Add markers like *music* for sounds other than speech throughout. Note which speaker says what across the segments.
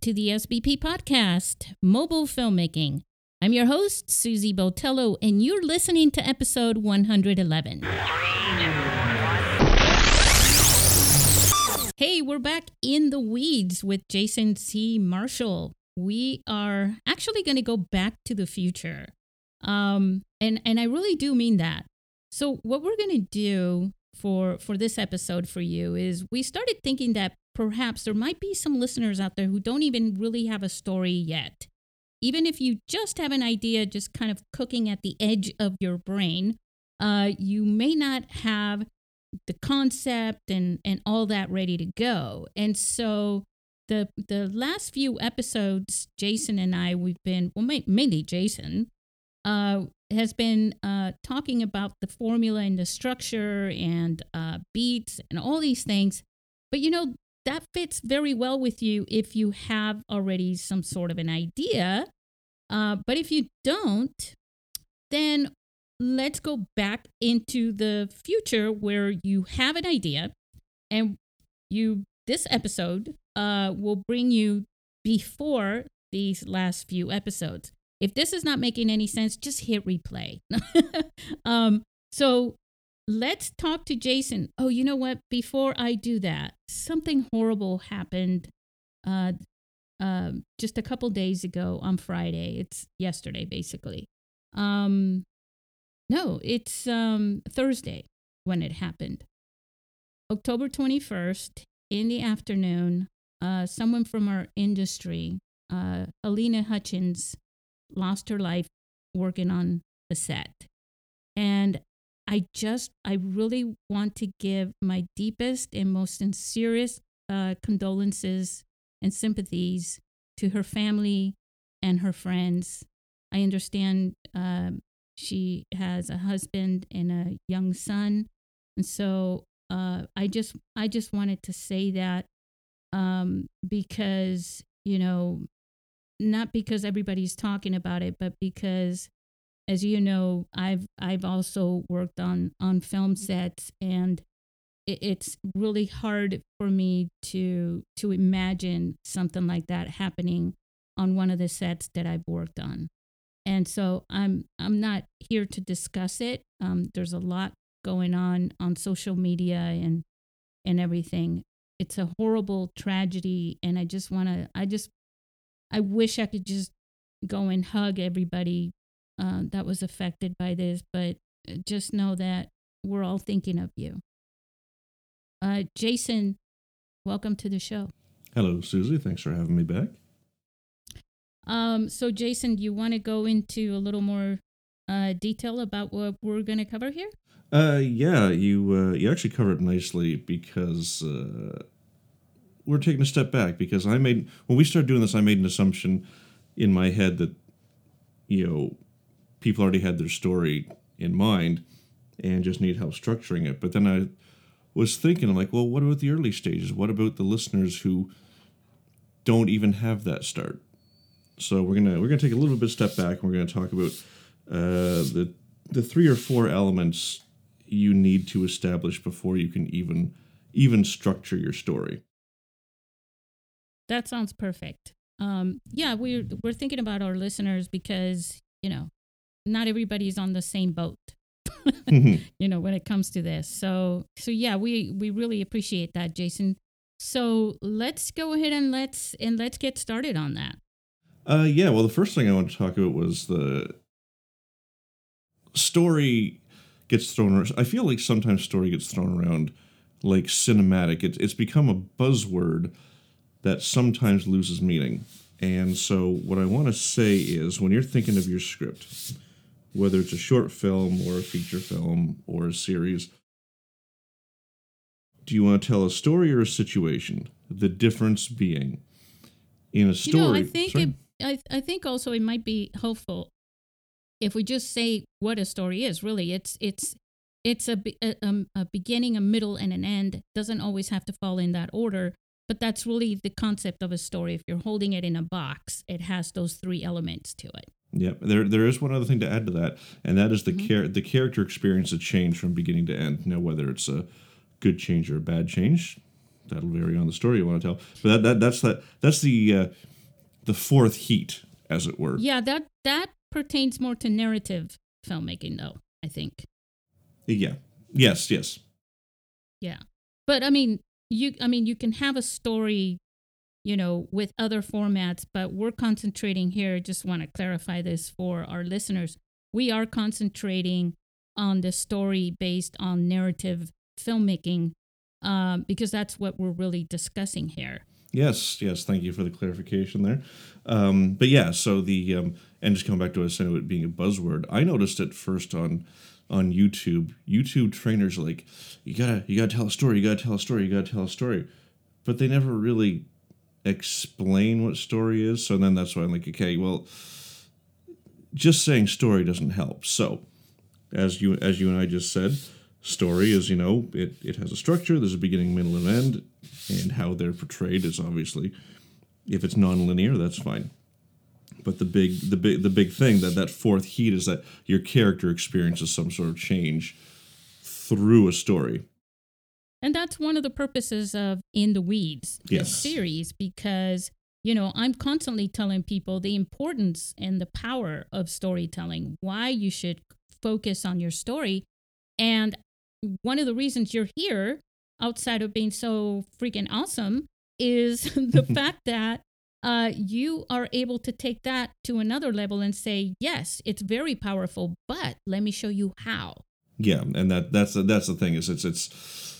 Speaker 1: to the SBP podcast, Mobile Filmmaking. I'm your host, Susie Botello, and you're listening to episode 111. Hey, we're back in the weeds with Jason C. Marshall. We are actually going to go back to the future. Um, and, and I really do mean that. So, what we're going to do for for this episode for you is we started thinking that perhaps there might be some listeners out there who don't even really have a story yet. Even if you just have an idea, just kind of cooking at the edge of your brain, uh, you may not have the concept and and all that ready to go. And so the the last few episodes, Jason and I, we've been well, mainly Jason, uh, has been uh, talking about the formula and the structure and uh, beats and all these things. But you know, that fits very well with you if you have already some sort of an idea. Uh, but if you don't, then let's go back into the future where you have an idea and you this episode uh, will bring you before these last few episodes if this is not making any sense, just hit replay. *laughs* um, so let's talk to Jason. Oh, you know what? Before I do that, something horrible happened uh, uh, just a couple days ago on Friday. It's yesterday, basically. Um, no, it's um, Thursday when it happened. October 21st in the afternoon, uh, someone from our industry, uh, Halyna Hutchins, lost her life working on the set. And I just, I really want to give my deepest and most sincerest uh, condolences and sympathies to her family and her friends. I understand uh, she has a husband and a young son, and so uh, I just, I just wanted to say that um, because you know not because everybody's talking about it, but because as you know, I've I've also worked on on film sets and it, it's really hard for me to to imagine something like that happening on one of the sets that I've worked on. And so I'm I'm not here to discuss it. Um, there's a lot going on on social media and and everything. It's a horrible tragedy, and I just want to I just I wish I could just go and hug everybody uh, that was affected by this, but uh, just know that we're all thinking of you. Uh, Jason, welcome to the show.
Speaker 2: Hello, Susie. Thanks for having me back.
Speaker 1: Um, so, Jason, do you want to go into a little more uh, detail about what we're going to cover here?
Speaker 2: Uh, yeah, you uh, you actually covered it nicely because uh, we're taking a step back because I made when we started doing this, I made an assumption in my head that you know people already had their story in mind and just need help structuring it. But then I was thinking, I'm like, well, what about the early stages? What about the listeners who don't even have that start? So we're gonna we're gonna take a little bit of step back. and We're gonna talk about uh, the the three or four elements you need to establish before you can even even structure your story.
Speaker 1: That sounds perfect. Um, yeah, we're we're thinking about our listeners because you know not everybody's on the same boat. mm-hmm. *laughs* You know when it comes to this. So so yeah, we we really appreciate that, Jason. So let's go ahead and let's and let's get started on that.
Speaker 2: Uh, yeah. Well, the first thing I want to talk about was the story gets thrown. Around. I feel like sometimes story gets thrown around like cinematic. It's it's become a buzzword that sometimes loses meaning. And so, what I want to say is when you're thinking of your script, whether it's a short film or a feature film or a series, do you want to tell a story or a situation? The difference being in a story. You know,
Speaker 1: I think it, I, I think also it might be helpful if we just say what a story is. Really, it's it's it's a, a, um, a beginning, a middle, and an end. It doesn't always have to fall in that order but that's really the concept of a story. If you're holding it in a box, it has those three elements to it.
Speaker 2: Yeah, there there is one other thing to add to that, and that is the mm-hmm. char- the character experience a change from beginning to end. Now, whether it's a good change or a bad change, that'll vary on the story you want to tell. But that, that that's that that's the uh, the fourth beat, as it were.
Speaker 1: Yeah, that that pertains more to narrative filmmaking, though. I think.
Speaker 2: Yeah. Yes. Yes.
Speaker 1: Yeah, but I mean, you. I mean, you can have a story, you know, with other formats, but we're concentrating here. Just want to clarify this for our listeners. We are concentrating on the story based on narrative filmmaking um, because that's what we're really discussing here.
Speaker 2: Yes, yes. Thank you for the clarification there. Um, but yeah, so the um, and just coming back to what I about it being a buzzword, I noticed it first on on YouTube. YouTube trainers like you gotta you gotta tell a story, you gotta tell a story, you gotta tell a story, but they never really explain what story is. So then that's why I'm like, okay, well, just saying story doesn't help. So as you as you and I just said, story is you know it it has a structure. There's a beginning, middle, and end, and how they're portrayed is obviously if it's non-linear, that's fine. But the big the big the big thing that that fourth beat is that your character experiences some sort of change through a story.
Speaker 1: And that's one of the purposes of In the Weeds, this
Speaker 2: Yes.
Speaker 1: series, because, you know, I'm constantly telling people the importance and the power of storytelling, why you should focus on your story. And one of the reasons you're here, outside of being so freaking awesome, is *laughs* the *laughs* fact that uh, you are able to take that to another level and say, yes, it's very powerful, but let me show you how.
Speaker 2: Yeah, and that that's the, that's the thing is it's it's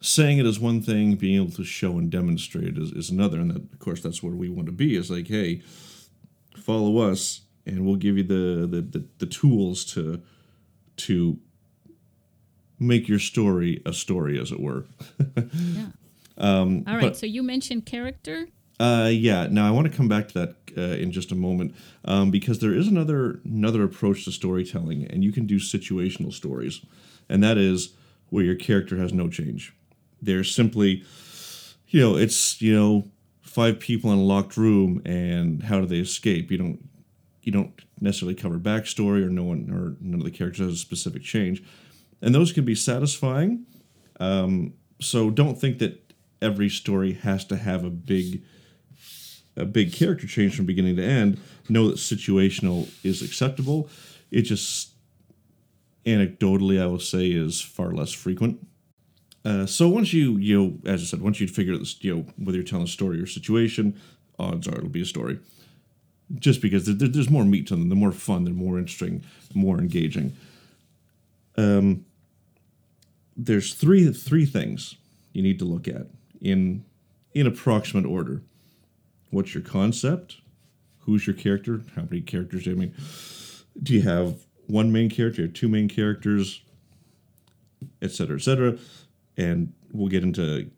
Speaker 2: saying it is one thing, being able to show and demonstrate is, is another, and that of course that's where we want to be. Is like, hey, follow us, and we'll give you the the, the, the tools to to make your story a story, as it were.
Speaker 1: Yeah. *laughs*
Speaker 2: um,
Speaker 1: All right.
Speaker 2: but-
Speaker 1: so you mentioned character.
Speaker 2: Uh, yeah. Now I want to come back to that uh, in just a moment um, because there is another another approach to storytelling, and you can do situational stories, and that is where your character has no change. They're simply, you know, it's you know five people in a locked room, and how do they escape? You don't you don't necessarily cover backstory, or no one or none of the characters has a specific change, and those can be satisfying. Um, so don't think that every story has to have a big a big character change from beginning to end, know that situational is acceptable. It just anecdotally, I will say, is far less frequent. Uh, so once you you know, as I said, once you figure out this, you know whether you're telling a story or situation, odds are it'll be a story. Just because there, there- there's more meat to them, they're more fun, they're more interesting, more engaging. Um, there's three three things you need to look at in in approximate order what's your concept who's your character how many characters do you mean do you have one main character two main characters Etc. cetera et cetera and we'll get into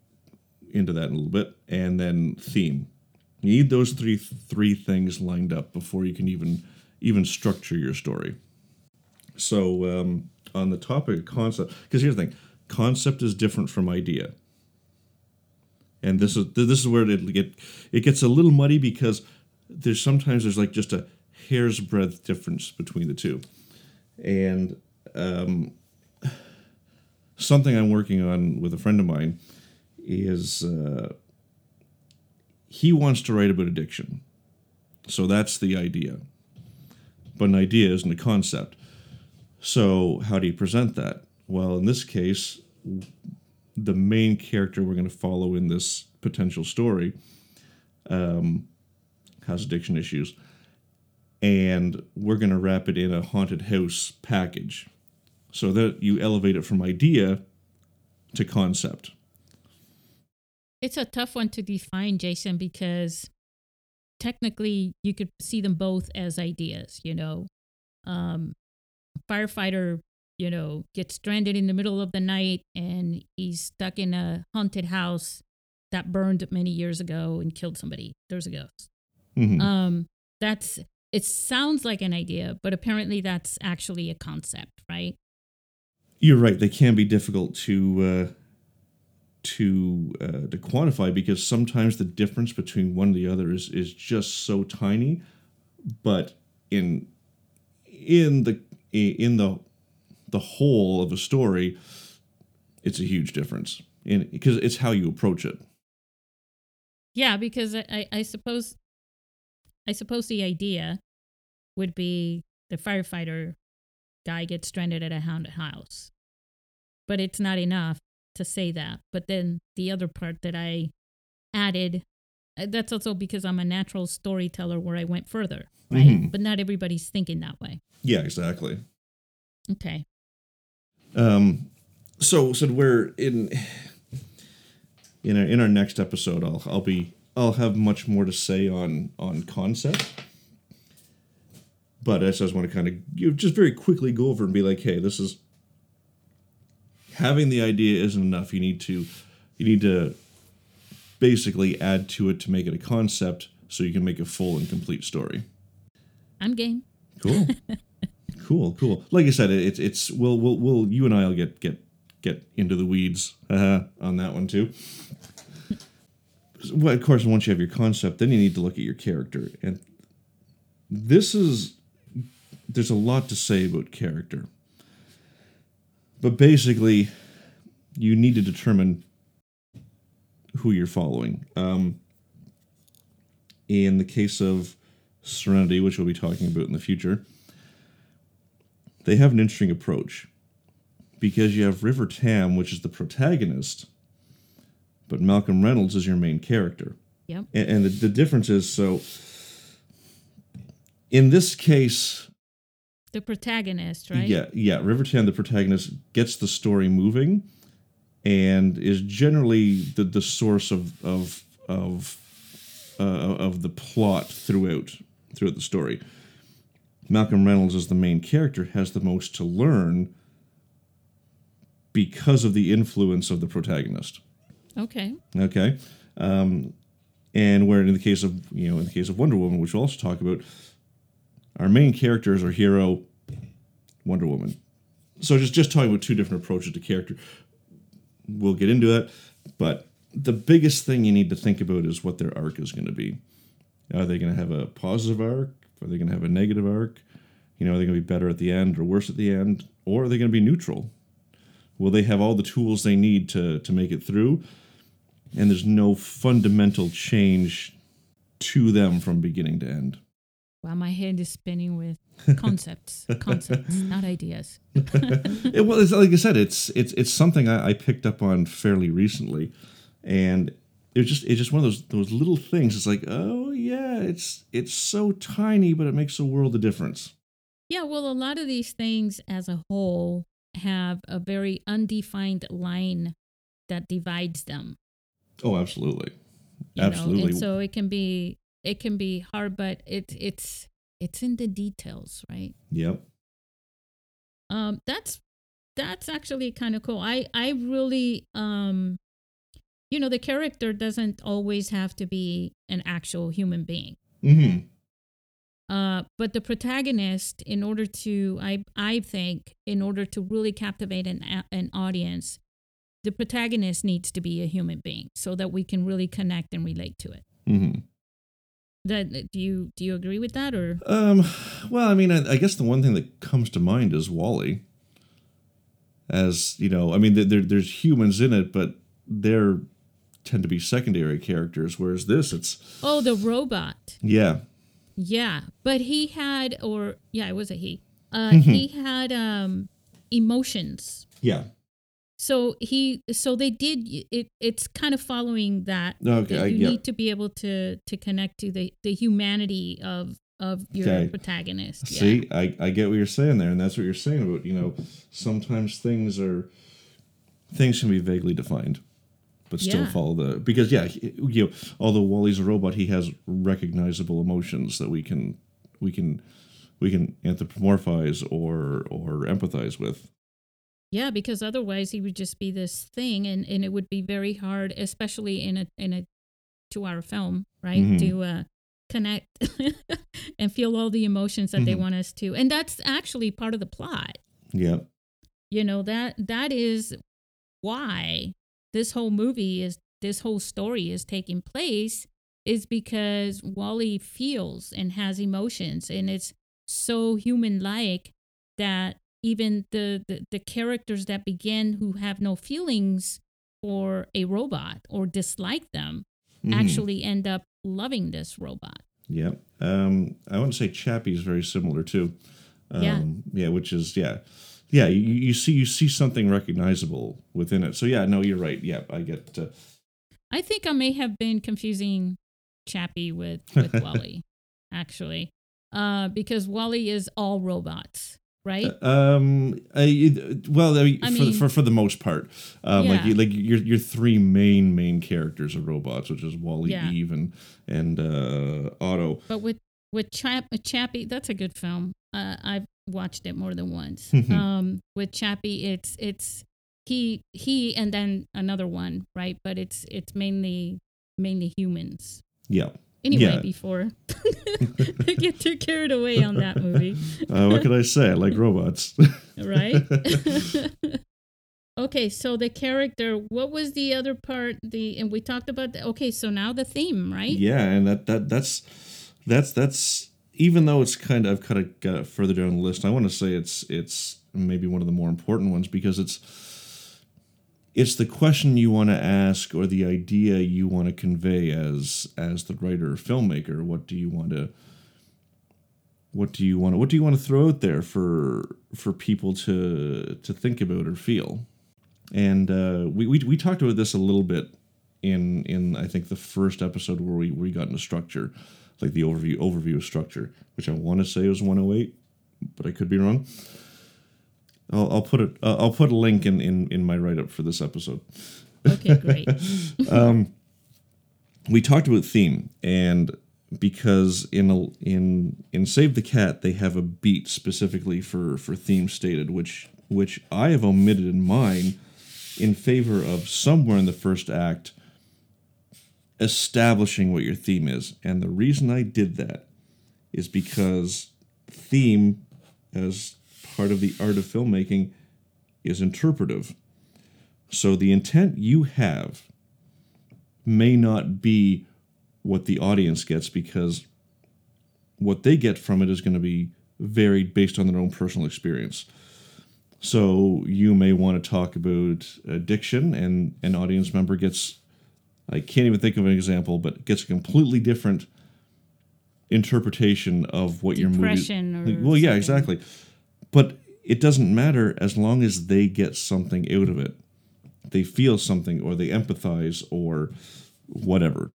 Speaker 2: into that in a little bit. And then theme. You need those three three things lined up before you can even even structure your story. So um, on the topic of concept because here's the thing concept is different from idea. And this is this is where it get it gets a little muddy because there's sometimes there's like just a hair's breadth difference between the two, and um, something I'm working on with a friend of mine is uh, he wants to write about addiction, so that's the idea, but an idea isn't a concept. So how do you present that? Well, in this case, the main character we're going to follow in this potential story um, has addiction issues, and we're going to wrap it in a haunted house package, so that you elevate it from idea to concept.
Speaker 1: It's a tough one to define, Jason, because technically you could see them both as ideas, you know. Um, firefighter, you know, gets stranded in the middle of the night and he's stuck in a haunted house that burned many years ago and killed somebody. There's a ghost.
Speaker 2: Mhm.
Speaker 1: Um, that's it sounds like an idea, but apparently that's actually a concept, right?
Speaker 2: You're right; they can be difficult to uh, to uh, to quantify because sometimes the difference between one and the other is is just so tiny, but in in the in the the whole of a story, it's a huge difference. because it's how you approach it.
Speaker 1: Yeah, because I, I suppose I suppose the idea would be the firefighter guy gets stranded at a haunted house. But it's not enough to say that. But then the other part that I added uh, that's also because I'm a natural storyteller where I went further, right?
Speaker 2: Mhm.
Speaker 1: But not everybody's thinking that way.
Speaker 2: Yeah, exactly.
Speaker 1: Okay.
Speaker 2: Um, so so we're in in our, in our next episode. I'll I'll be I'll have much more to say on on concept. But I just want to kind of you know, just very quickly go over and be like, hey, this is having the idea isn't enough. You need to you need to basically add to it to make it a concept so you can make a full and complete story.
Speaker 1: I'm game.
Speaker 2: Cool. *laughs* cool, cool. Like I said, it's it's we'll we'll we'll you and I'll get get get into the weeds uh, on that one too. Well, of course, once you have your concept, then you need to look at your character, and this is there's a lot to say about character, but basically, you need to determine who you're following. Um, in the case of Serenity, which we'll be talking about in the future, they have an interesting approach because you have River Tam, which is the protagonist, but Malcolm Reynolds is your main character.
Speaker 1: Yep.
Speaker 2: And, and the, the difference is so in this case,
Speaker 1: The protagonist, right?
Speaker 2: yeah, yeah, River Tam, the protagonist, gets the story moving and is generally the, the source of of of uh, of the plot throughout throughout the story. Malcolm Reynolds as the main character has the most to learn because of the influence of the protagonist.
Speaker 1: Okay.
Speaker 2: Okay. Um, and where in the case of you know in the case of Wonder Woman, which we'll also talk about, our main character is our hero, Wonder Woman. So just just talking about two different approaches to character. We'll get into that, but the biggest thing you need to think about is what their arc is going to be. Are they going to have a positive arc? Are they going to have a negative arc? You know, are they going to be better at the end or worse at the end? Or are they going to be neutral? Will they have all the tools they need to to make it through? and there's no fundamental change to them from beginning to end.
Speaker 1: Wow, my head is spinning with *laughs* concepts, concepts, not ideas. *laughs*
Speaker 2: It, well, it's, like I said, it's it's it's something I, I picked up on fairly recently, and it's just it's just one of those those little things. It's like, oh yeah, it's it's so tiny, but it makes a world of difference.
Speaker 1: Yeah, well, a lot of these things as a whole have a very undefined line that divides them.
Speaker 2: Oh, absolutely,
Speaker 1: you know,
Speaker 2: absolutely.
Speaker 1: and so it can be it can be hard, but it's it's it's in the details, right?
Speaker 2: yep.
Speaker 1: Um, that's that's actually kind of cool. I I really um, you know, the character doesn't always have to be an actual human being.
Speaker 2: Mm-hmm.
Speaker 1: Uh, but the protagonist, in order to, I I think, in order to really captivate an an audience, the protagonist needs to be a human being, so that we can really connect and relate to it.
Speaker 2: Mm-hmm.
Speaker 1: That do you do you agree with that or?
Speaker 2: Um, well, I mean, I, I guess the one thing that comes to mind is WALL-E. As you know, I mean, there, there there's humans in it, but they're tend to be secondary characters. Whereas this, it's
Speaker 1: Oh, the robot.
Speaker 2: yeah,
Speaker 1: Yeah, but he had, or yeah, it was a he. Uh, he had um emotions.
Speaker 2: yeah.
Speaker 1: So he, so they did. It, it's kind of following that.
Speaker 2: Okay,
Speaker 1: that
Speaker 2: I-
Speaker 1: you
Speaker 2: yeah.
Speaker 1: need to be able to to connect to the the humanity of of your
Speaker 2: Okay.
Speaker 1: protagonist. Yeah.
Speaker 2: See, I, I get what you're saying there, and that's what you're saying about you know sometimes things are things can be vaguely defined, but still
Speaker 1: Yeah.
Speaker 2: follow the because yeah, you know, although WALL-E's a robot, he has recognizable emotions that we can we can we can anthropomorphize or or empathize with.
Speaker 1: Yeah, because otherwise he would just be this thing, and and it would be very hard, especially in a in a two hour film, right?
Speaker 2: Mhm.
Speaker 1: To uh, connect *laughs* and feel all the emotions that they
Speaker 2: Mhm.
Speaker 1: want us to, and that's actually part of the plot.
Speaker 2: Yeah.
Speaker 1: You know that that is why this whole movie is this whole story is taking place is because WALL-E feels and has emotions, and it's so human like that even the, the the characters that begin who have no feelings for a robot or dislike them
Speaker 2: Mhm.
Speaker 1: actually end up loving this robot.
Speaker 2: Yeah. Um, I want to say Chappie is very similar too. Um,
Speaker 1: Yeah.
Speaker 2: Yeah. Which is yeah, yeah. You, you see you see something recognizable within it. So yeah, no, you're right. Yeah, I get. Uh,
Speaker 1: I think I may have been confusing Chappie with with *laughs* WALL-E, actually, uh, because WALL-E is all robots, right?
Speaker 2: um. I, well, I mean,
Speaker 1: I
Speaker 2: for,
Speaker 1: mean-
Speaker 2: for for the most part, um, like you, like your your three main main characters are robots, which is WALL-E,
Speaker 1: Yeah.
Speaker 2: Eve, and and uh, AUTO.
Speaker 1: but with with Chap- Chappie, that's a good film. Uh, I've watched it more than once. *laughs* Um, with Chappie, it's it's he he and then another one, right? But it's it's mainly mainly humans.
Speaker 2: Yeah.
Speaker 1: Anyway,
Speaker 2: Yeah.
Speaker 1: before I *laughs* get too carried away on that movie, *laughs*
Speaker 2: Uh, what could I say? I like *laughs* robots.
Speaker 1: right? okay, so the character. What was the other part? The and we talked about. The, okay, so now the theme, right?
Speaker 2: Yeah, and that that that's that's that's even though it's kind of I've kind of got it further down the list. I want to say it's it's maybe one of the more important ones because it's it's the question you want to ask or the idea you want to convey as as the writer or filmmaker. What do you want to what do you want to what do you want to throw out there for for people to to think about or feel? And uh, we, we we talked about this a little bit in in I think the first episode where we, we got into structure, like the overview overview of structure, which I want to say was 108, but I could be wrong. I'll, I'll put it uh, I'll put a link in, in, in my write up for this episode.
Speaker 1: Okay, great. *laughs*
Speaker 2: We talked about theme and because in a, in in Save the Cat they have a beat specifically for for theme stated, which which I have omitted in mine in favor of somewhere in the first act establishing what your theme is. And the reason I did that is because theme, as part of the art of filmmaking, is interpretive. So the intent you have may not be what the audience gets because what they get from it is going to be varied based on their own personal experience. So you may want to talk about addiction, and an audience member gets I can't even think of an example, but gets a completely different interpretation of what your movie. Well, yeah,
Speaker 1: something.
Speaker 2: exactly. But it doesn't matter as long as they get something out of it. They feel something, or they empathize, or whatever.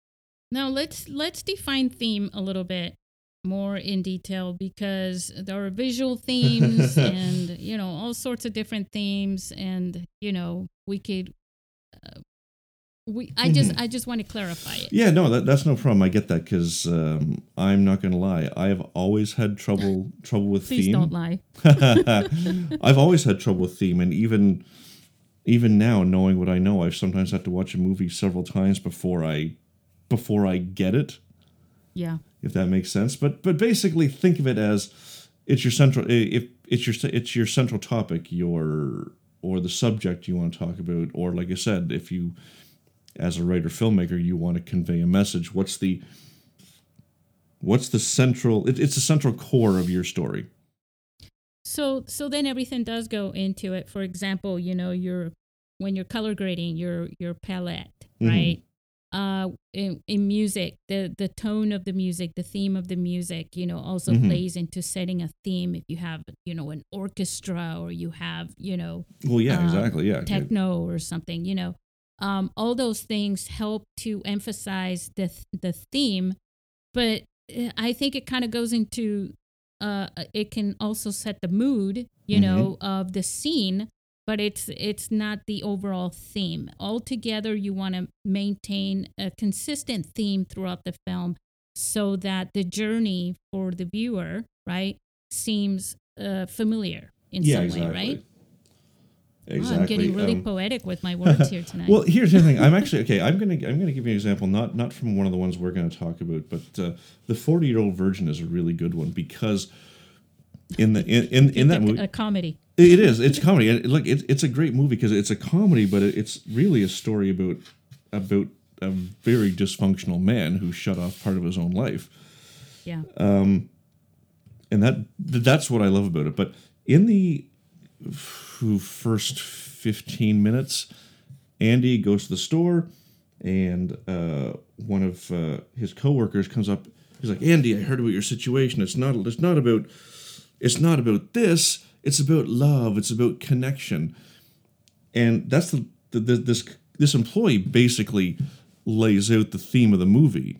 Speaker 1: Now let's let's define theme a little bit more in detail because there are visual themes *laughs* and you know all sorts of different themes and you know we could we I just I just want to clarify it.
Speaker 2: Yeah, no, that, that's no problem. I get that because um, I'm not going to lie. I have always had trouble *laughs* trouble with
Speaker 1: Please
Speaker 2: theme.
Speaker 1: don't lie. *laughs*
Speaker 2: I've always had trouble with theme, and even even now, knowing what I know, I've sometimes had to watch a movie several times before I before I get it,
Speaker 1: Yeah.
Speaker 2: if that makes sense. But but basically, think of it as it's your central if it's your it's your central topic, your or the subject you want to talk about, or like I said, if you as a writer filmmaker you want to convey a message, what's the what's the central it, it's the central core of your story
Speaker 1: So so then everything does go into it. For example, you know, your when you're color grading your your palette,
Speaker 2: Mhm.
Speaker 1: right? Uh in, in music, the the tone of the music, the theme of the music, you know, also
Speaker 2: Mhm.
Speaker 1: plays into setting a theme if you have, you know, an orchestra or you have, you know,
Speaker 2: well yeah
Speaker 1: um,
Speaker 2: exactly yeah
Speaker 1: techno or something, you know. Um, all those things help to emphasize the the theme, but uh, I think it kind of goes into uh, it can also set the mood, you
Speaker 2: Mhm.
Speaker 1: know, of the scene, but it's it's not the overall theme. Altogether, you want to maintain a consistent theme throughout the film, so that the journey for the viewer, right, seems uh, familiar in
Speaker 2: yeah
Speaker 1: some
Speaker 2: exactly
Speaker 1: way, right? Wow, I'm getting really
Speaker 2: Um,
Speaker 1: poetic with my words here *laughs* tonight.
Speaker 2: Well, here's the thing. I'm actually okay. I'm gonna I'm gonna give you an example, not not from one of the ones we're gonna talk about, but uh, the 40 year old virgin is a really good one because in the in in, in that
Speaker 1: a,
Speaker 2: movie
Speaker 1: a comedy.
Speaker 2: it is it's comedy. And look, it, it's a great movie because it's a comedy, but it, it's really a story about about a very dysfunctional man who shut off part of his own life
Speaker 1: Yeah.
Speaker 2: Um, and that that's what I love about it. But in the first fifteen minutes, Andy goes to the store, and uh, one of uh, his coworkers comes up. He's like, "Andy, I heard about your situation. It's not. It's not about. It's not about this. It's about love. It's about connection." And that's the, the, the this this employee basically lays out the theme of the movie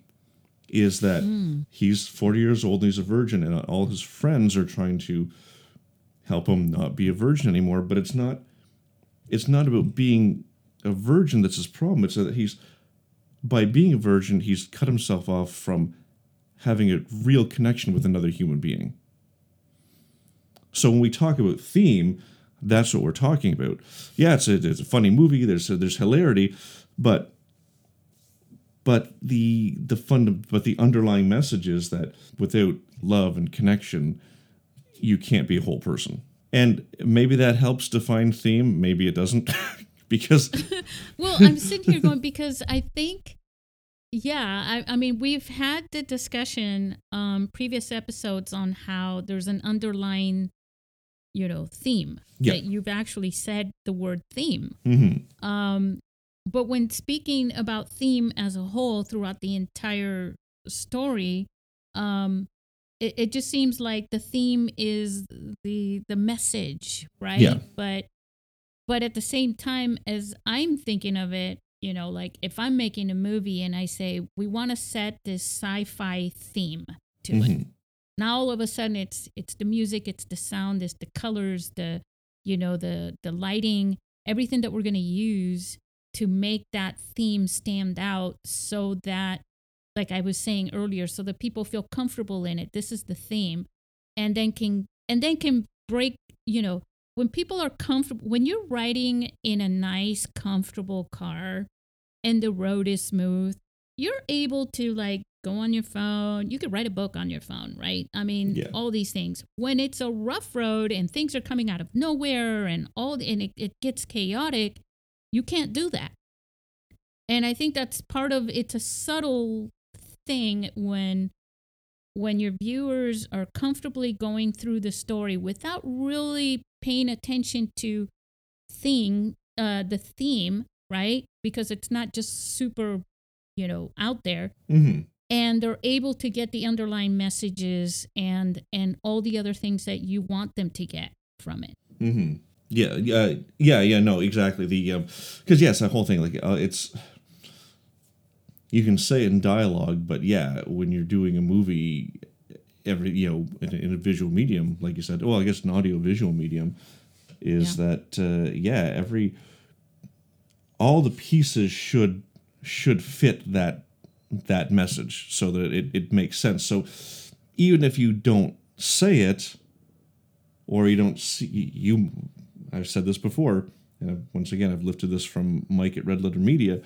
Speaker 2: is that mm. he's 40 years old and he's a virgin and all his friends are trying to help him not be a virgin anymore but it's not it's not about being a virgin that's his problem. It's that he's by being a virgin he's cut himself off from having a real connection with another human being. So when we talk about theme that's what we're talking about. Yeah it's a, it's a funny movie there's a, there's hilarity but but the the fund but the underlying message is that without love and connection you can't be a whole person and maybe that helps define theme maybe it doesn't *laughs* because *laughs*
Speaker 1: well i'm sitting here going because i think yeah I, I mean we've had the discussion um previous episodes on how there's an underlying you know theme yeah. that you've actually said the word theme mm-hmm. um but when speaking about theme as a whole throughout the entire story, um, it, it just seems like the theme is the the message, right?
Speaker 2: Yeah.
Speaker 1: But but at the same time, as I'm thinking of it, you know, like if I'm making a movie and I say we want to set this sci-fi theme to mm-hmm. it, now all of a sudden it's it's the music, it's the sound, it's the colors, the you know the the lighting, everything that we're going to use to make that theme stand out so that like I was saying earlier so that people feel comfortable in it. This is the theme. And then can and then can break you know when people are comfortable when you're riding in a nice comfortable car and the road is smooth you're able to like go on your phone. You could write a book on your phone right? I mean yeah. all these things. When it's a rough road and things are coming out of nowhere and all and it, it gets chaotic you can't do that. And I think that's part of it's a subtle thing when when your viewers are comfortably going through the story without really paying attention to thing uh the theme, right? Because it's not just super, you know, out there. Mm-hmm. And they're able to get the underlying messages and and all the other things that you want them to get from it.
Speaker 2: Mm-hmm. Yeah, yeah, yeah, yeah. No, exactly. The because um, yes, that whole thing like uh, it's you can say it in dialogue, but yeah, when you're doing a movie, every you know in, in a visual medium, like you said, well, I guess an audio visual medium is yeah. that uh, yeah, every all the pieces should should fit that that message so that it, it makes sense. So even if you don't say it or you don't see you I've said this before, and once again, I've lifted this from Mike at Red Letter Media.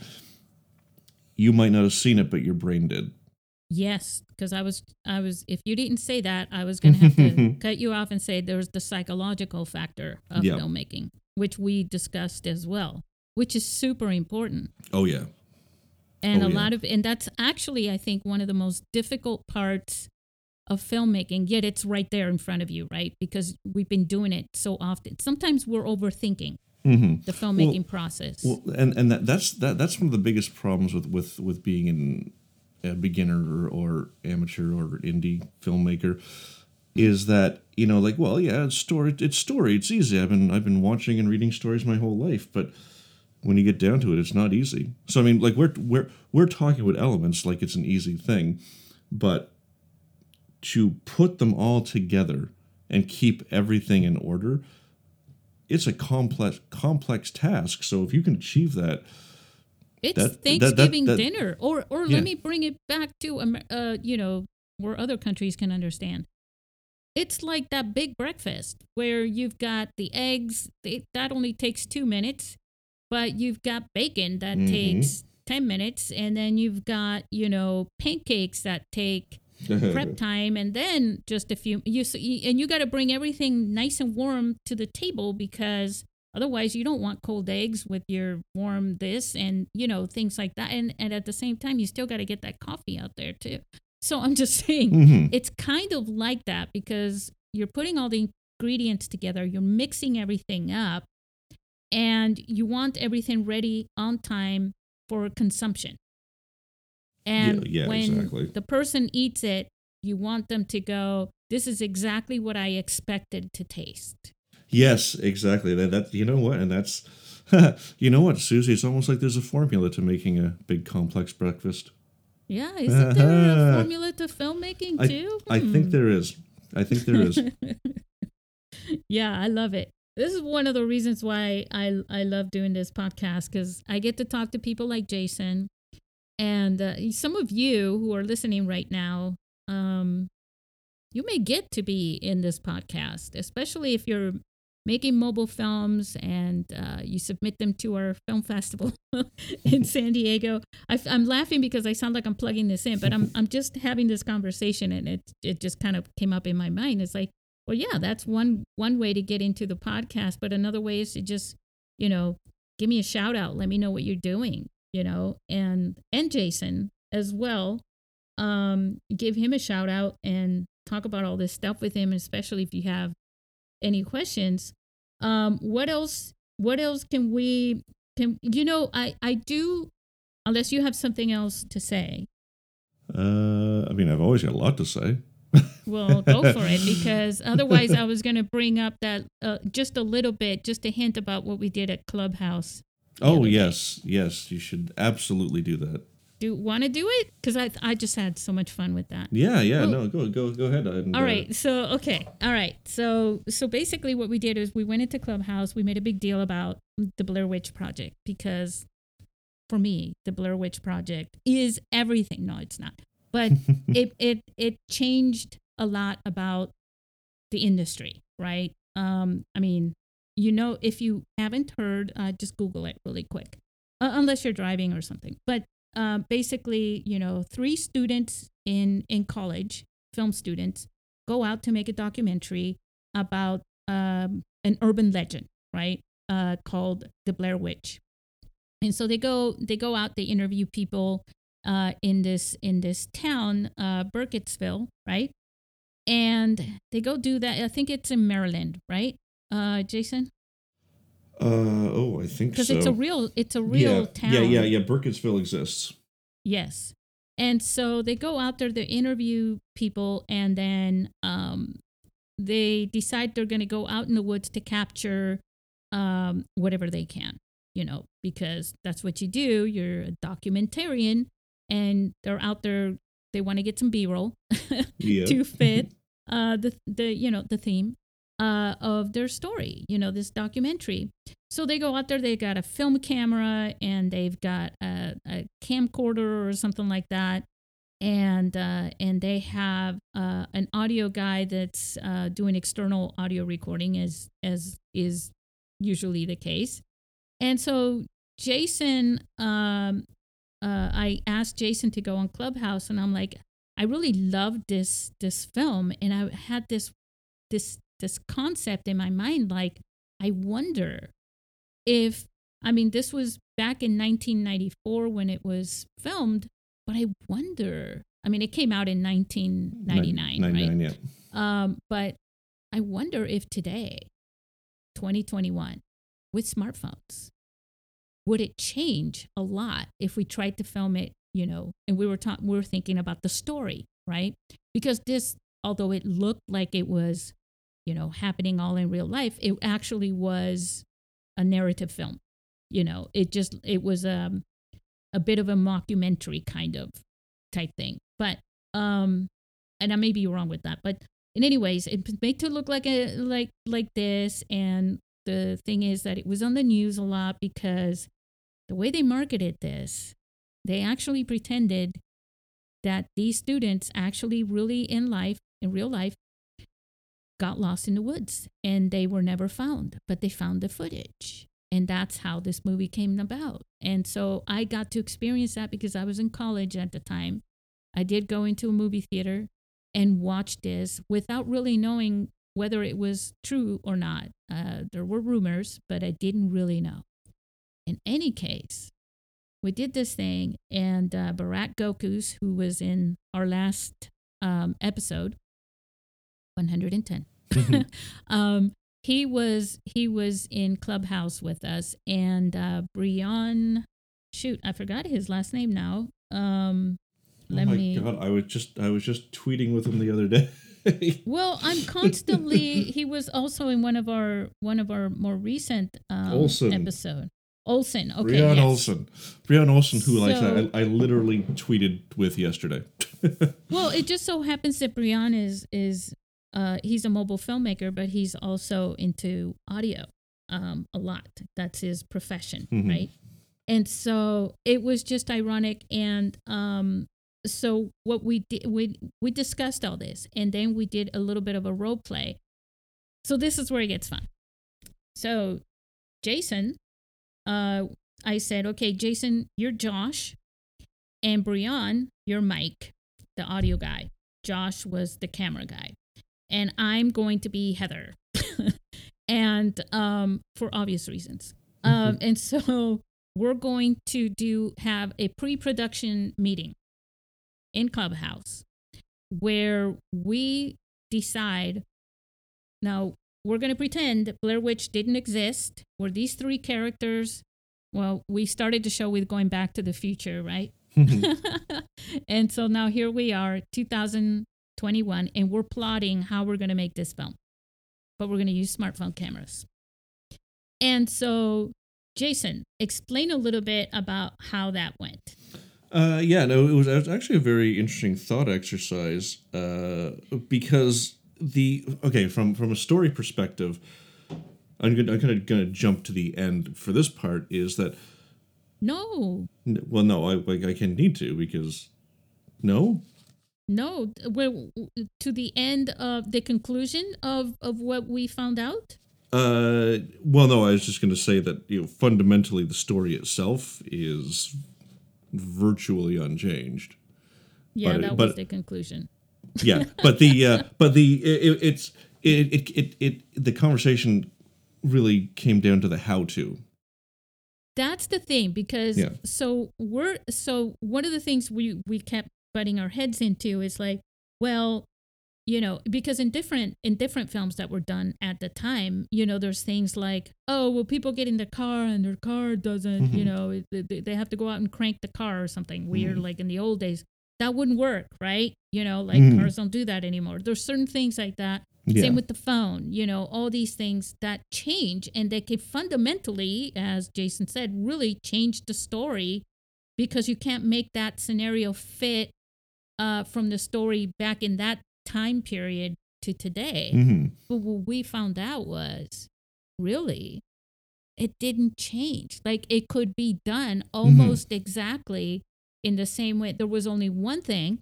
Speaker 2: You might not have seen it, but your brain did.
Speaker 1: Yes, because I was, I was. If you didn't say that, I was going to have to *laughs* cut you off and say there was the psychological factor of yep. filmmaking, which we discussed as well, which is super important.
Speaker 2: Oh yeah,
Speaker 1: and
Speaker 2: oh,
Speaker 1: a
Speaker 2: yeah.
Speaker 1: lot of, and that's actually, I think, one of the most difficult parts of filmmaking, yet it's right there in front of you, right? Because we've been doing it so often. Sometimes we're overthinking mm-hmm. the filmmaking well, process.
Speaker 2: Well, and and that, that's that that's one of the biggest problems with with with being in a beginner or, or amateur or indie filmmaker is that you know like well yeah it's story it's story it's easy i've been i've been watching and reading stories my whole life but when you get down to it it's not easy so i mean like we're we're we're talking with elements like it's an easy thing but to put them all together and keep everything in order it's a complex complex task so if you can achieve that
Speaker 1: it's that, thanksgiving that, that, dinner or or yeah. let me bring it back to uh you know where other countries can understand it's like that big breakfast where you've got the eggs that only takes two minutes but you've got bacon that mm-hmm. takes 10 minutes and then you've got you know pancakes that take prep *laughs* time and then just a few you and you got to bring everything nice and warm to the table because otherwise you don't want cold eggs with your warm this and you know things like that and and at the same time you still got to get that coffee out there too so i'm just *laughs* saying mm-hmm. it's kind of like that because you're putting all the ingredients together you're mixing everything up and you want everything ready on time for consumption. And
Speaker 2: Yeah, yeah,
Speaker 1: when
Speaker 2: exactly.
Speaker 1: the person eats it, you want them to go, This is exactly what I expected to taste.
Speaker 2: Yes, exactly. That, that you know what, and that's *laughs* you know what, Susie. It's almost like there's a formula to making a big complex breakfast.
Speaker 1: Yeah, isn't there a *laughs* formula to filmmaking
Speaker 2: I,
Speaker 1: too?
Speaker 2: I think
Speaker 1: Hmm.
Speaker 2: there is. I think there is. *laughs*
Speaker 1: yeah, I love it. This is one of the reasons why I I love doing this podcast because I get to talk to people like Jason, and uh, some of you who are listening right now, um, you may get to be in this podcast, especially if you're making mobile films and uh, you submit them to our film festival *laughs* in San Diego. I, am laughing because I sound like I'm plugging this in, but I'm I'm just having this conversation and it it just kind of came up in my mind. It's like, well, yeah, that's one one way to get into the podcast, but another way is to just, you know, give me a shout out, let me know what you're doing, you know, and and Jason as well. Um, give him a shout out and talk about all this stuff with him, especially if you have any questions. Um, what else? What else can we? Can you know? I I do, unless you have something else to say.
Speaker 2: Uh, I mean, I've always got a lot to say.
Speaker 1: Well, go for it *laughs* because otherwise, I was going to bring up that uh, just a little bit, just a hint about what we did at Clubhouse.
Speaker 2: Oh
Speaker 1: other day.
Speaker 2: yes, yes. You should absolutely do that.
Speaker 1: Do want to do it? Because I I just had so much fun with that.
Speaker 2: Yeah, yeah.
Speaker 1: Well-
Speaker 2: no, go go go ahead.
Speaker 1: All right. So okay. All right. So so basically, what we did is we went into Clubhouse. We made a big deal about the Blair Witch Project because, for me, the Blair Witch Project is everything. No, it's not. But *laughs* it it it changed a lot about the industry, right? Um, I mean, you know, if you haven't heard, uh, just Google it really quick, uh, unless you're driving or something. But uh, basically, you know, three students in in college, film students, go out to make a documentary about um, an urban legend, right? Uh, called the Blair Witch. And so they go they go out, they interview people uh, in this in this town, uh, Burkittsville, right? And they go do that. I think it's in Maryland, right, uh, Jason?
Speaker 2: Uh oh, I think so.
Speaker 1: Because
Speaker 2: so.
Speaker 1: it's a real it's a real
Speaker 2: yeah,
Speaker 1: town.
Speaker 2: Yeah, yeah, yeah. Burkittsville exists.
Speaker 1: Yes. And so they go out there, they interview people, and then um, they decide they're going to go out in the woods to capture um, whatever they can, you know, because that's what you do. You're a documentarian, and they're out there. They want to get some B-roll *laughs* to fit uh, the the you know the theme uh, of their story. You know this documentary. So they go out there. They got a film camera and they've got a, a camcorder or something like that, and uh, and they have uh, an audio guy that's uh, doing external audio recording, as as is usually the case. And so Jason, um, uh, I asked Jason to go on Clubhouse, and I'm like, I really loved this this film, and I had this this this concept in my mind, like I wonder if I mean this was back in 1994 when it was filmed, but I wonder. I mean, it came out in 1999, right?
Speaker 2: 99, yeah.
Speaker 1: Um, but I wonder if today, 2021, with smartphones, would it change a lot if we tried to film it, you know, and we were ta- we were thinking about the story, right? Because this, although it looked like it was, you know, happening all in real life, it actually was a narrative film. You know, it just it was um, a bit of a mockumentary kind of type thing. But um, and I may be wrong with that, but in anyways, it made to look like a like like this. And the thing is that it was on the news a lot because the way they marketed this, they actually pretended that these students actually really in life, in real life, got lost in the woods and they were never found, but they found the footage. And that's how this movie came about. And so I got to experience that because I was in college at the time. I did go into a movie theater and watch this without really knowing whether it was true or not. Uh, there were rumors, but I didn't really know. In any case, we did this thing, and uh, Gokus, who was in our last um, episode, 110, *laughs* um, he was he was in Clubhouse with us, and uh, Brian, shoot, I forgot his last name now. Um, let
Speaker 2: oh my
Speaker 1: me.
Speaker 2: god, I was just I was just tweeting with him the other day. *laughs*
Speaker 1: Well, I'm constantly. he was also in one of our one of our more recent um,
Speaker 2: Olsen.
Speaker 1: episode. Olsen. Okay.
Speaker 2: Brian
Speaker 1: yes.
Speaker 2: Olsen. Brian Olsen, who like
Speaker 1: So-
Speaker 2: I, I literally tweeted with yesterday. *laughs*
Speaker 1: Well, it just so happens that Brian is is uh, he's a mobile filmmaker, but he's also into audio um, a lot. That's his profession,
Speaker 2: Mhm.
Speaker 1: right? And so it was just ironic, and um, so what we did we we discussed all this, and then we did a little bit of a role play. So this is where it gets fun. So Jason, uh, I said, okay, Jason, you're Josh, and Brian, you're Mike the audio guy. Josh was the camera guy. And I'm going to be Heather. *laughs* and um, for obvious reasons. Um, and so *laughs* we're going to do have a pre-production meeting in Clubhouse where we decide now we're going to pretend Blair Witch didn't exist. We're these three characters. Well, we started the show with going back to the future, right? *laughs* and so now here we are, 2021, and we're plotting how we're going to make this film. But we're going to use smartphone cameras. And so, Jason, explain a little bit about how that went.
Speaker 2: Uh, yeah, no, it was, it was actually a very interesting thought exercise uh, because the okay from from a story perspective, I'm gonna, I'm gonna gonna jump to the end for this part is that
Speaker 1: No,
Speaker 2: well no I like I can need to because no
Speaker 1: no, we're to the end of the conclusion of, of what we found out.
Speaker 2: uh well no I was just gonna say that you know fundamentally the story itself is virtually unchanged.
Speaker 1: Yeah,
Speaker 2: But-
Speaker 1: that
Speaker 2: but-
Speaker 1: was the conclusion. *laughs*
Speaker 2: yeah but the uh but the it, it's it, it it it the conversation really came down to the how to
Speaker 1: That's the thing because
Speaker 2: Yeah.
Speaker 1: so we're so one of the things we we kept butting our heads into is like, well, you know, because in different in different films that were done at the time, you know, there's things like, oh, well, people get in the car and their car doesn't, you
Speaker 2: Mhm.
Speaker 1: know, they, they have to go out and crank the car or something weird,
Speaker 2: Mhm.
Speaker 1: like in the old days. That wouldn't work, right? You know, like
Speaker 2: Mhm.
Speaker 1: cars don't do that anymore. There's certain things like that
Speaker 2: yeah
Speaker 1: same with the phone, you know, all these things that change and they can fundamentally, as Jason said, really change the story because you can't make that scenario fit uh, from the story back in that time period to today.
Speaker 2: hmm
Speaker 1: But what we found out was really, it didn't change. Like it could be done almost exactly in the same way. There was only one thing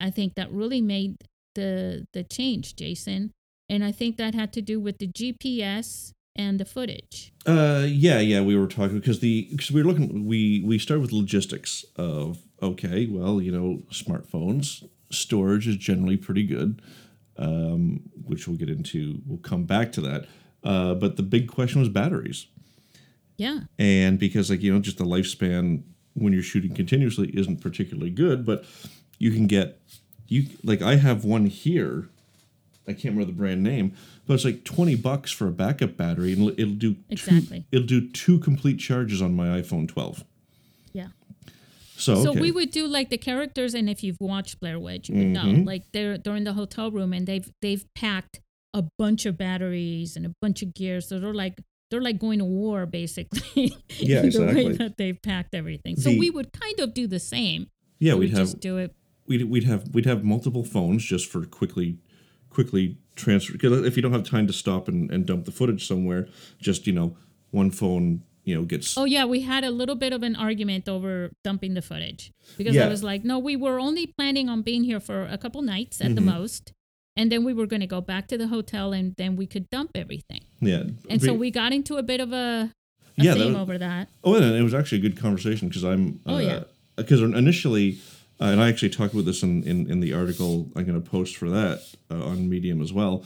Speaker 1: I think that really made the the change, Jason, and I think that had to do with the GPS and the footage.
Speaker 2: uh yeah yeah we were talking because the because we were looking we we started with logistics of okay well you know smartphones storage is generally pretty good um which we'll get into we'll come back to that. Uh but the big question was batteries.
Speaker 1: Yeah,
Speaker 2: and because like you know just the lifespan when you're shooting continuously isn't particularly good but you can get you like i have one here i can't remember the brand name but it's like 20 bucks for a backup battery and it'll do
Speaker 1: Exactly.
Speaker 2: two, *laughs* it'll do two complete charges on my iphone 12
Speaker 1: yeah.
Speaker 2: so
Speaker 1: So we would do like the characters, and if you've watched Blair Witch, you would know.
Speaker 2: Mhm.
Speaker 1: Like they're they're in the hotel room, and they've they've packed a bunch of batteries and a bunch of gear. So they're like they're like going to war, basically. *laughs*
Speaker 2: Yeah,
Speaker 1: the way
Speaker 2: exactly.
Speaker 1: that they've packed everything. So
Speaker 2: The-
Speaker 1: we would kind of do the same.
Speaker 2: yeah
Speaker 1: we
Speaker 2: we'd
Speaker 1: would
Speaker 2: have
Speaker 1: do it.
Speaker 2: we'd, we'd have we'd have multiple phones just for quickly quickly transfer because if you don't have time to stop and, and dump the footage somewhere just you know one phone you know gets
Speaker 1: Oh yeah, we had a little bit of an argument over dumping the footage because
Speaker 2: Yeah.
Speaker 1: I was like, no, we were only planning on being here for a couple nights at the
Speaker 2: Mhm.
Speaker 1: most, and then we were going to go back to the hotel, and then we could dump everything.
Speaker 2: yeah
Speaker 1: And so we got into a bit of a, a
Speaker 2: Yeah, that was-
Speaker 1: over that.
Speaker 2: Oh, and it was actually a good conversation because I'm.
Speaker 1: Oh, yeah.
Speaker 2: Because initially, uh, and I actually talked about this in, in, in the article I'm going to post for that uh, on Medium as well.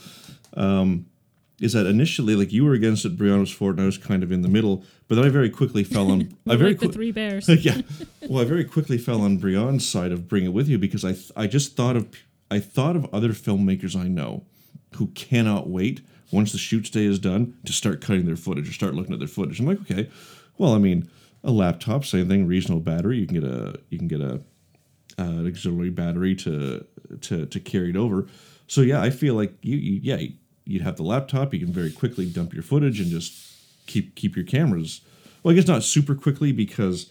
Speaker 2: Um, is that initially like you were against it, Brianna was for it, and I was kind of in the middle. But then I very quickly fell on. *laughs* I very
Speaker 1: like the three bears. *laughs*
Speaker 2: yeah. Well, I very quickly fell on Brianna's side of bring it with you because I th- I just thought of I thought of other filmmakers I know who cannot wait once the shoot day is done to start cutting their footage or start looking at their footage. I'm like, okay, well, I mean, a laptop, same thing, reasonable battery. You can get a you can get a uh, an auxiliary battery to to to carry it over. So yeah, I feel like you, you yeah you'd have the laptop. You can very quickly dump your footage and just keep keep your cameras. Well, I guess not super quickly because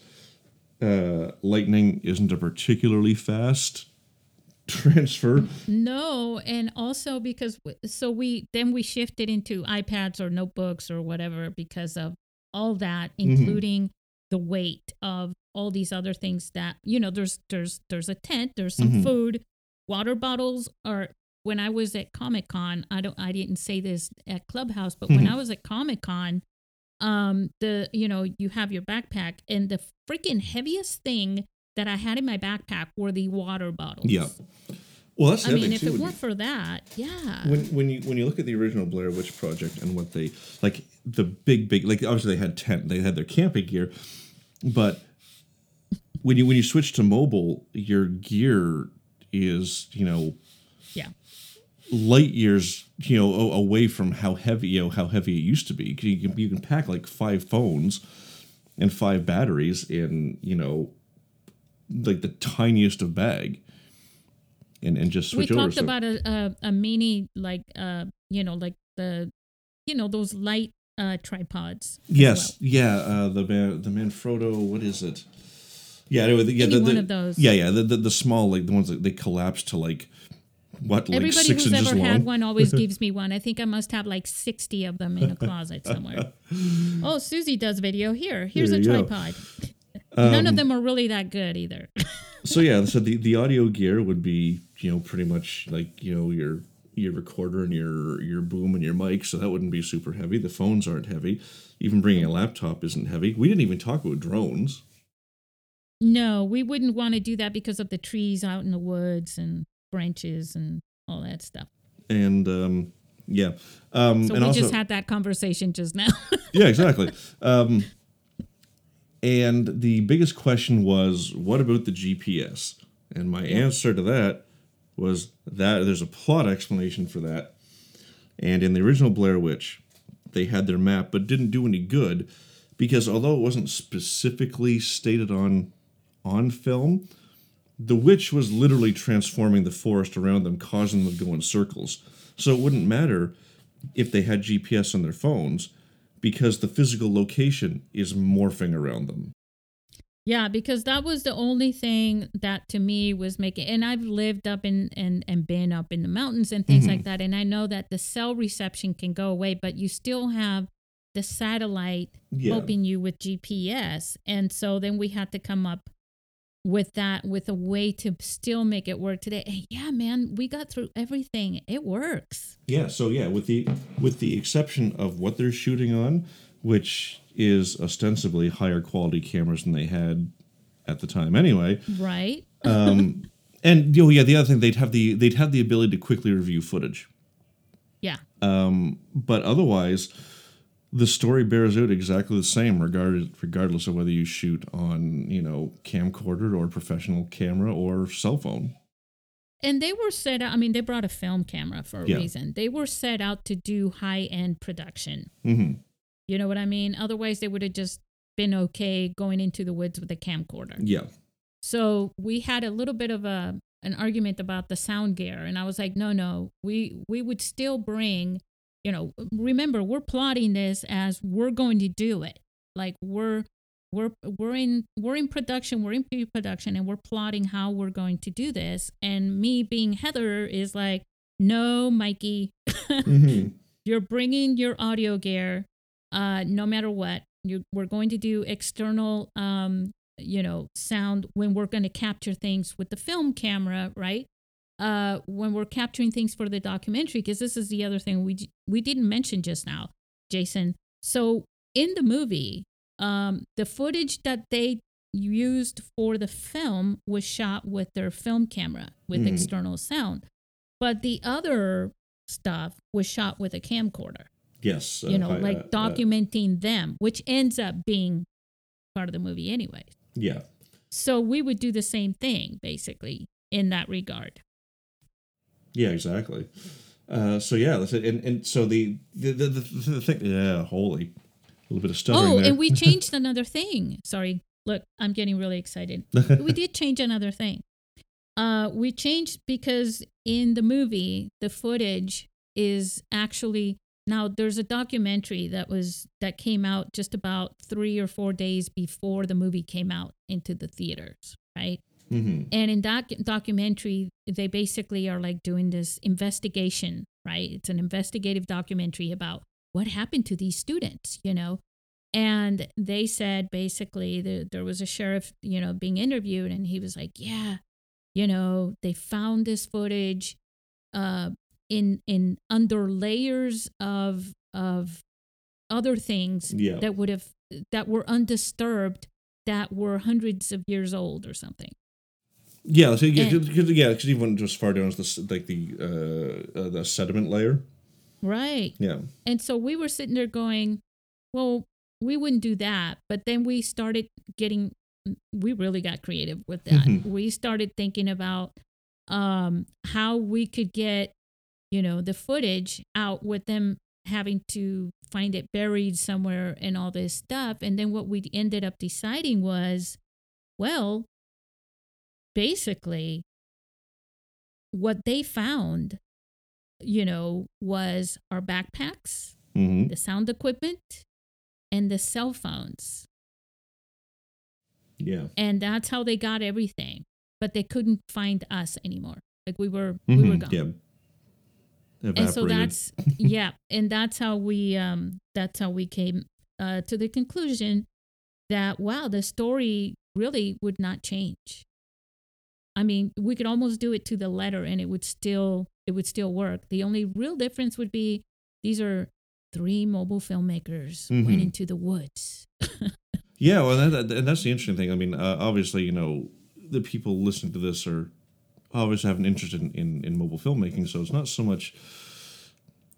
Speaker 2: uh, Lightning isn't a particularly fast *laughs* transfer.
Speaker 1: No, and also because so we then we shifted into iPads or notebooks or whatever because of all that, including the weight of all these other things that you know. There's there's there's a tent, there's some
Speaker 2: Mhm.
Speaker 1: food, water bottles are. When I was at Comic Con, I don't I didn't say this at Clubhouse, but when
Speaker 2: Mhm.
Speaker 1: I was at Comic Con, um the you know you have your backpack and the freaking heaviest thing that I had in my backpack were the water bottles.
Speaker 2: Yeah. Well, that's the
Speaker 1: I mean, if
Speaker 2: too.
Speaker 1: it weren't
Speaker 2: you-
Speaker 1: for that, yeah.
Speaker 2: when when you when you look at the original Blair Witch Project and what they like the big big like obviously they had tent they had their camping gear, but when you when you switch to mobile, your gear is you know
Speaker 1: yeah.
Speaker 2: light years you know away from how heavy you know how heavy it used to be. You can you can pack like five phones and five batteries in you know like the tiniest of bag. And, and just
Speaker 1: We
Speaker 2: switch over.
Speaker 1: talked
Speaker 2: So-
Speaker 1: about a, a a mini like uh you know like the you know those light uh tripods.
Speaker 2: Yes, yeah. Uh, the Man- the Manfrotto. What is it? Yeah, yeah,
Speaker 1: Any
Speaker 2: the,
Speaker 1: one
Speaker 2: the-
Speaker 1: of those.
Speaker 2: Yeah, yeah. The, the the small like the ones that they collapse to like what like
Speaker 1: Everybody who's ever
Speaker 2: long.
Speaker 1: had one always *laughs* gives me one. I think I must have like sixty of them in a closet somewhere. *laughs* oh, Susie does video here. Here's a
Speaker 2: go. Um,
Speaker 1: tripod. None of them are really that good either. *laughs*
Speaker 2: so yeah, so the, the audio gear would be you know pretty much like you know your your recorder and your your boom and your mic, so that wouldn't be super heavy. The phones aren't heavy. Even bringing a laptop isn't heavy. We didn't even talk about drones.
Speaker 1: No, we wouldn't want to do that because of the trees out in the woods and branches and all that stuff.
Speaker 2: And um, yeah, um,
Speaker 1: So
Speaker 2: and
Speaker 1: we
Speaker 2: also
Speaker 1: just had that conversation just now. *laughs*
Speaker 2: yeah, exactly. Um, and the biggest question was, what about the GPS? And my answer to that was that there's a plot explanation for that. And in the original Blair Witch, they had their map, but didn't do any good because although it wasn't specifically stated on on film, the witch was literally transforming the forest around them, causing them to go in circles. So it wouldn't matter if they had GPS on their phones because the physical location is morphing around them.
Speaker 1: Yeah, because that was the only thing that to me was making and I've lived up in and and been up in the mountains and things
Speaker 2: Mm-hmm.
Speaker 1: like that and I know that the cell reception can go away but you still have the satellite
Speaker 2: Yeah.
Speaker 1: helping you with GPS and so then we had to come up with that with a way to still make it work today. Yeah, man, we got through everything. It works.
Speaker 2: Yeah, so yeah, with the with the exception of what they're shooting on, which is ostensibly higher quality cameras than they had at the time anyway.
Speaker 1: Right?
Speaker 2: Um *laughs* and oh yeah, the other thing they'd have the they'd have the ability to quickly review footage.
Speaker 1: Yeah.
Speaker 2: Um, but otherwise, the story bears out exactly the same, regardless regardless of whether you shoot on you know camcorder or professional camera or cell phone.
Speaker 1: And they were set out, I mean, they brought a film camera for a
Speaker 2: Yeah.
Speaker 1: reason. They were set out to do high end production.
Speaker 2: hmm
Speaker 1: You know what I mean? Otherwise, they would have just been okay going into the woods with a camcorder.
Speaker 2: Yeah,
Speaker 1: So we had a little bit of a an argument about the sound gear, and I was like, no, no, we we would still bring, you know, remember we're plotting this as we're going to do it, like we're we're we're in we're in production, we're in pre-production, and we're plotting how we're going to do this. And me being Heather is like, no, Mikey,
Speaker 2: hmm *laughs*
Speaker 1: you're bringing your audio gear uh no matter what. You we're going to do external um you know sound when we're going to capture things with the film camera right uh when we're capturing things for the documentary because this is the other thing we we didn't mention just now jason so in the movie um the footage that they used for the film was shot with their film camera with
Speaker 2: Mhm.
Speaker 1: external sound but the other stuff was shot with a camcorder
Speaker 2: yes,
Speaker 1: you
Speaker 2: uh,
Speaker 1: know
Speaker 2: hi-
Speaker 1: like
Speaker 2: uh, uh,
Speaker 1: documenting them which ends up being part of the movie anyway
Speaker 2: yeah.
Speaker 1: so we would do the same thing basically in that regard
Speaker 2: Yeah, exactly. Uh, so yeah, that's it. And, and so the the, the the the thing, yeah, holy, a little bit of stuttering
Speaker 1: Oh,
Speaker 2: there.
Speaker 1: and we *laughs* changed another thing. Sorry. Look, I'm getting really excited. *laughs* we did change another thing. Uh, we changed because in the movie, the footage is actually now there's a documentary that was that came out just about three or four days before the movie came out into the theaters, right?
Speaker 2: Hmm
Speaker 1: And in that documentary, they basically are like doing this investigation, right? It's an investigative documentary about what happened to these students, you know? And they said basically that there was a sheriff, you know, being interviewed, and he was like, yeah, you know, they found this footage uh, in in under layers of of other things
Speaker 2: Yeah.
Speaker 1: that would have that were undisturbed that were hundreds of years old or something.
Speaker 2: Yeah, so, yeah, because yeah, because even just far down as the like the uh, uh, the sediment layer.
Speaker 1: Right.
Speaker 2: Yeah.
Speaker 1: And so we were sitting there going, well, we wouldn't do that. But then we started getting, we really got creative with that.
Speaker 2: Mhm.
Speaker 1: We started thinking about um, how we could get, you know, the footage out with them having to find it buried somewhere and all this stuff. And then what we ended up deciding was, well, basically, what they found, you know, was our backpacks
Speaker 2: hmm
Speaker 1: the sound equipment and the cell phones.
Speaker 2: Yeah.
Speaker 1: And that's how they got everything. But they couldn't find us anymore. Like we were we were
Speaker 2: Mhm.
Speaker 1: gone.
Speaker 2: Yeah. Evaporated.
Speaker 1: And so that's *laughs* yeah, and that's how we um that's how we came uh to the conclusion that wow, the story really would not change. I mean, we could almost do it to the letter and it would still it would still work. The only real difference would be these are three mobile filmmakers
Speaker 2: Mhm.
Speaker 1: went into the woods. *laughs*
Speaker 2: Yeah, well, that, that- and that's the interesting thing. I mean, uh, obviously, you know, the people listening to this are obviously have an interest in, in, in mobile filmmaking, so it's not so much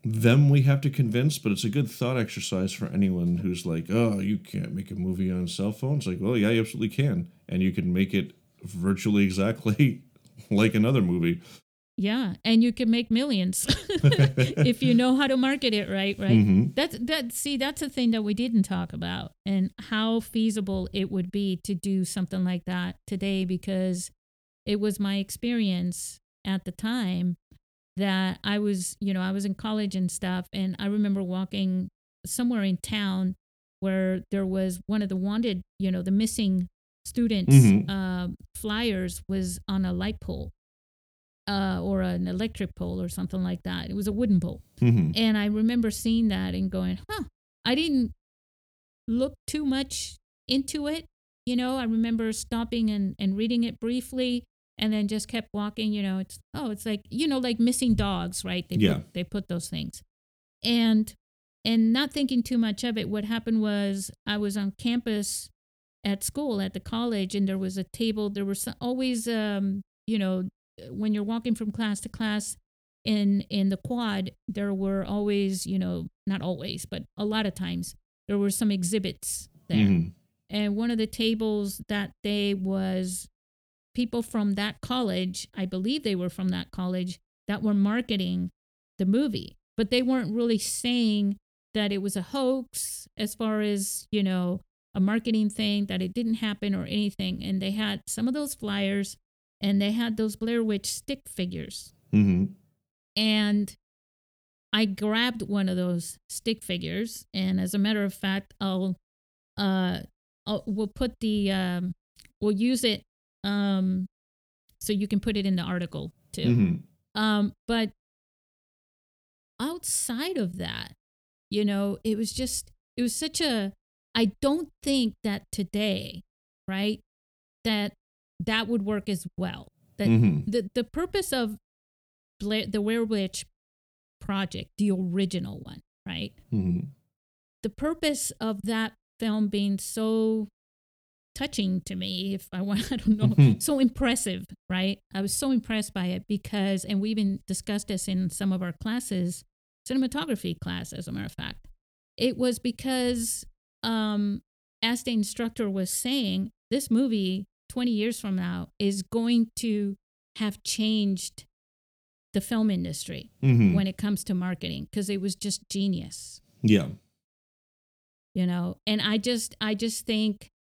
Speaker 2: them we have to convince, but it's a good thought exercise for anyone who's like, oh, you can't make a movie on cell phones. Like, well, yeah, you absolutely can. And you can make it virtually exactly *laughs* like another movie.
Speaker 1: Yeah, and you can make millions *laughs* *laughs* if you know how to market it right, right?
Speaker 2: Mhm.
Speaker 1: That's that see that's a thing that we didn't talk about and how feasible it would be to do something like that today because it was my experience at the time that I was, you know, I was in college and stuff and I remember walking somewhere in town where there was one of the wanted, you know, the missing students
Speaker 2: Mhm.
Speaker 1: uh, flyers was on a light pole uh, or an electric pole or something like that. It was a wooden pole.
Speaker 2: Mhm.
Speaker 1: And I remember seeing that and going, huh, I didn't look too much into it. You know, I remember stopping and, and reading it briefly and then just kept walking. You know, it's, oh, it's like, you know, like missing dogs, right? They
Speaker 2: Yeah.
Speaker 1: Put, they put those things. And, and not thinking too much of it, what happened was I was on campus at school at the college and there was a table. There was always, um, you know, when you're walking from class to class, in in the quad there were always you know not always but a lot of times there were some exhibits there
Speaker 2: Mhm.
Speaker 1: and one of the tables that day was people from that college i believe they were from that college that were marketing the movie but they weren't really saying that it was a hoax as far as you know a marketing thing that it didn't happen or anything and they had some of those flyers and they had those blair witch stick figures
Speaker 2: Mhm.
Speaker 1: and I grabbed one of those stick figures, and as a matter of fact, I'll uh, I'll, we'll put the um, we'll use it um, so you can put it in the article too.
Speaker 2: Mhm.
Speaker 1: Um, but outside of that, you know, it was just it was such a I don't think that today, right, that that would work as well. That
Speaker 2: Mhm.
Speaker 1: the the purpose of Blair, the Blair Witch project, the original one, right?
Speaker 2: Mhm.
Speaker 1: The purpose of that film being so touching to me, if I want, *laughs* I don't know,
Speaker 2: Mhm.
Speaker 1: so impressive, right? I was so impressed by it because, and we even discussed this in some of our classes, cinematography class, as a matter of fact. It was because, um, as the instructor was saying, this movie 20 years from now is going to have changed the film industry
Speaker 2: Mhm.
Speaker 1: when it comes to marketing because it was just genius
Speaker 2: yeah.
Speaker 1: you know and i just i just think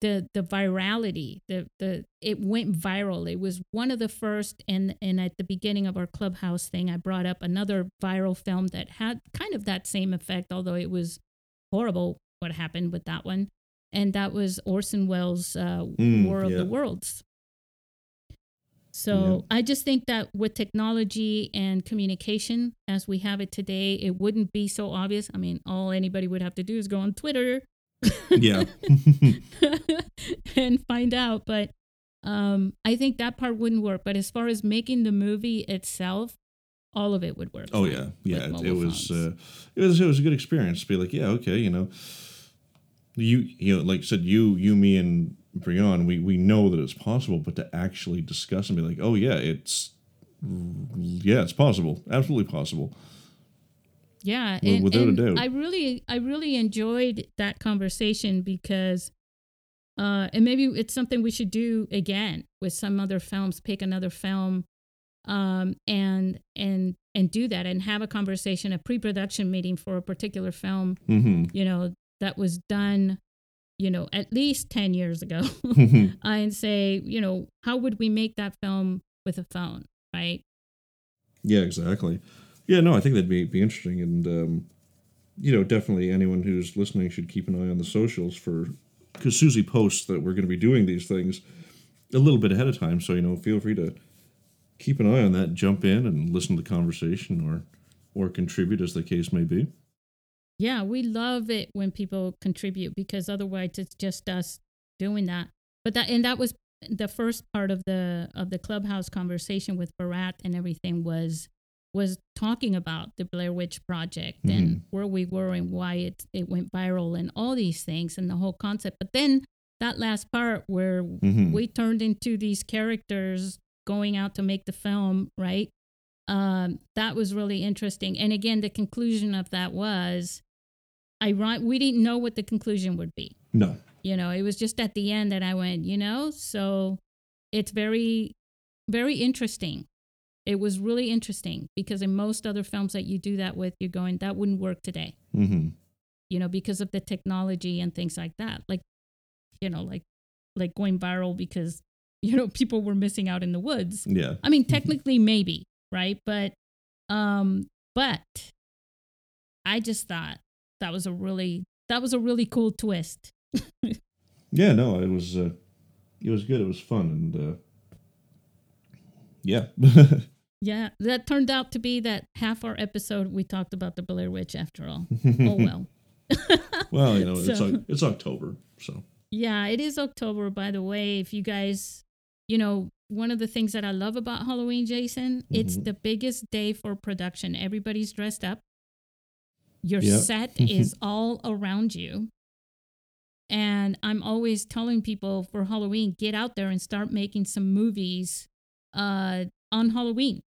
Speaker 1: the the virality the the it went viral it was one of the first and and at the beginning of our clubhouse thing i brought up another viral film that had kind of that same effect although it was horrible what happened with that one and that was orson welles uh,
Speaker 2: Mm,
Speaker 1: war of
Speaker 2: yeah.
Speaker 1: the worlds so I just think that with technology and communication as we have it today, it wouldn't be so obvious. I mean, all anybody would have to do is go on Twitter
Speaker 2: Yeah. *laughs* *laughs*
Speaker 1: and find out. But um, I think that part wouldn't work. But as far as making the movie itself, all of it would work.
Speaker 2: oh yeah. Yeah. It, it was uh, it was it was a good experience to be like, yeah, okay, you know. You you know, like I said, you, you, me and Brian, we, we know that it's possible, but to actually discuss and be like, oh yeah, it's yeah, it's possible. Absolutely possible.
Speaker 1: Yeah,
Speaker 2: Well,
Speaker 1: and,
Speaker 2: without a doubt.
Speaker 1: I really, I really enjoyed that conversation because, uh, and maybe it's something we should do again with some other films. Pick another film, um, and and and do that, and have a conversation, a pre-production meeting for a particular film.
Speaker 2: hmm
Speaker 1: You know that was done, you know, at least ten years ago, *laughs* and say, you know, how would we make that film with a phone, right?
Speaker 2: Yeah, exactly. Yeah, no, I think that'd be be interesting, and um, you know, definitely anyone who's listening should keep an eye on the socials for because Susie posts that we're going to be doing these things a little bit ahead of time. So you know, feel free to keep an eye on that, jump in and listen to the conversation, or or contribute as the case may be.
Speaker 1: Yeah, we love it when people contribute because otherwise it's just us doing that. But that and that was the first part of the of the clubhouse conversation with Barat and everything was was talking about the Blair Witch project and where we were and why it it went viral and all these things and the whole concept. But then that last part where
Speaker 2: Mhm.
Speaker 1: we turned into these characters going out to make the film, right? Um, that was really interesting. And again, the conclusion of that was, I we didn't know what the conclusion would be.
Speaker 2: No,
Speaker 1: You know, it was just at the end that I went, you know, so it's very, very interesting. It was really interesting because in most other films that you do that with, you're going, that wouldn't work today,
Speaker 2: hmm
Speaker 1: you know, because of the technology and things like that. Like, you know, like, like going viral because, *laughs* you know, people were missing out in the woods.
Speaker 2: yeah,
Speaker 1: I mean, technically, maybe, right? But, um, but I just thought that was a really, that was a really cool twist. *laughs*
Speaker 2: yeah. No, it was uh, it was good. It was fun, and uh, yeah, *laughs*
Speaker 1: Yeah, that turned out to be that half our episode we talked about the Blair Witch after all. *laughs* oh well.
Speaker 2: well, you know, it's
Speaker 1: So-
Speaker 2: Oc- it's October, so
Speaker 1: Yeah, it is October, by the way. If you guys, you know, one of the things that I love about Halloween, Jason, it's
Speaker 2: Mhm.
Speaker 1: the biggest day for production. Everybody's dressed up. Your
Speaker 2: Yep.
Speaker 1: set is all around you. And I'm always telling people for Halloween, get out there and start making some movies uh, on Halloween,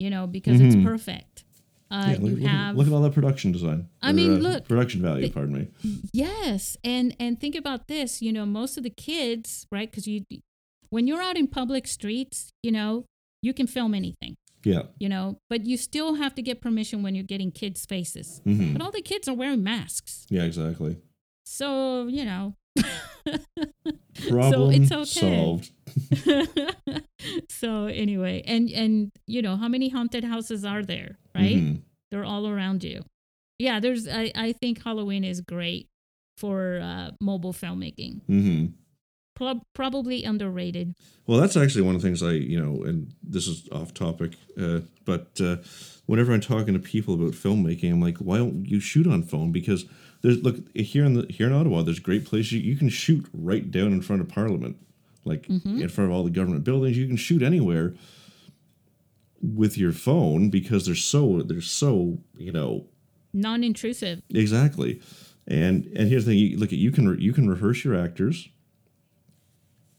Speaker 1: you know, because
Speaker 2: Mhm.
Speaker 1: it's perfect. Uh,
Speaker 2: yeah, look,
Speaker 1: you
Speaker 2: look,
Speaker 1: have
Speaker 2: look at all that production design.
Speaker 1: I
Speaker 2: Or,
Speaker 1: mean,
Speaker 2: uh,
Speaker 1: look,
Speaker 2: production value. pardon me.
Speaker 1: Yes, and and think about this. You know, most of the kids, right? Because you, when you're out in public streets, you know, you can film anything.
Speaker 2: Yeah.
Speaker 1: You know, but you still have to get permission when you're getting kids' faces.
Speaker 2: hmm
Speaker 1: But all the kids are wearing masks,
Speaker 2: Yeah, exactly.
Speaker 1: so you know. *laughs*
Speaker 2: Problem
Speaker 1: it's okay.
Speaker 2: solved. *laughs*
Speaker 1: so anyway, and and you know how many haunted houses are there, right?
Speaker 2: Mhm.
Speaker 1: They're all around you. Yeah, there's. I I think Halloween is great for uh, mobile filmmaking.
Speaker 2: hmm
Speaker 1: Prob probably underrated.
Speaker 2: Well, that's actually one of the things I, you know, and this is off topic, uh, but uh, whenever I'm talking to people about filmmaking, I'm like, why don't you shoot on phone? Because there's look here in the here in Ottawa, there's great places you, you can shoot right down in front of Parliament, like in front of all the government buildings. You can shoot anywhere with your phone because they're so they're so you know
Speaker 1: Non-intrusive.
Speaker 2: Exactly, and and here's the thing: you, look at you can re- you can rehearse your actors,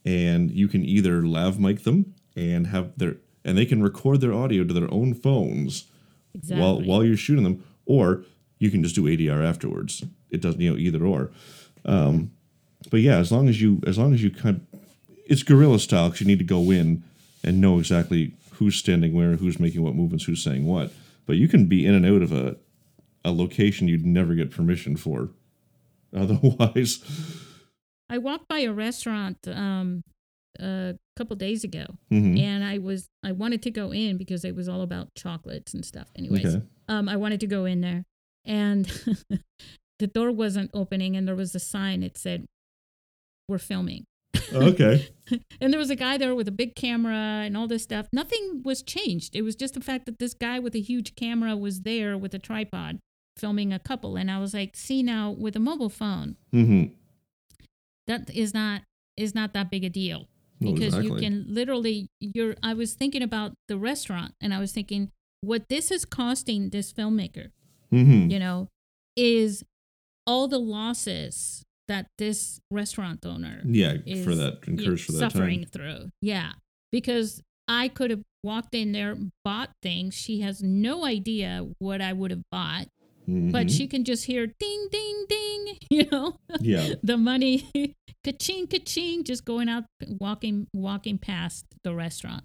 Speaker 2: and you can either lav mic them and have their and they can record their audio to their own phones
Speaker 1: Exactly.
Speaker 2: while while you're shooting them, or you can just do ADR afterwards. It doesn't you know either or. Um, but yeah, as long as you as long as you kind, it's guerrilla style because you need to go in and know exactly who's standing where, who's making what movements, who's saying what. But you can be in and out of a a location you'd never get permission for. *laughs* Otherwise,
Speaker 1: I walked by a restaurant um, a couple days ago,
Speaker 2: Mhm.
Speaker 1: and I was I wanted to go in because it was all about chocolates and stuff. Anyways,
Speaker 2: Okay.
Speaker 1: um, I wanted to go in there, and *laughs* the door wasn't opening, and there was a sign. It said, "We're filming."
Speaker 2: okay. *laughs*
Speaker 1: and there was a guy there with a big camera and all this stuff. Nothing was changed. It was just the fact that this guy with a huge camera was there with a tripod filming a couple. And I was like, see now with a mobile phone,
Speaker 2: hmm
Speaker 1: that is not is not that big a deal.
Speaker 2: Well,
Speaker 1: Because you can literally you're I was thinking about the restaurant and I was thinking what this is costing this filmmaker,
Speaker 2: hmm
Speaker 1: you know, is all the losses that this restaurant owner
Speaker 2: Yeah,
Speaker 1: is
Speaker 2: for that incurs for that
Speaker 1: suffering
Speaker 2: time.
Speaker 1: through. Yeah, because I could have walked in there, bought things. She has no idea what I would have bought, but
Speaker 2: Mhm.
Speaker 1: she can just hear ding, ding, ding. *laughs* You know,
Speaker 2: yeah, *laughs*
Speaker 1: the money, *laughs* ka-ching, ka-ching, just going out, walking, walking past the restaurant.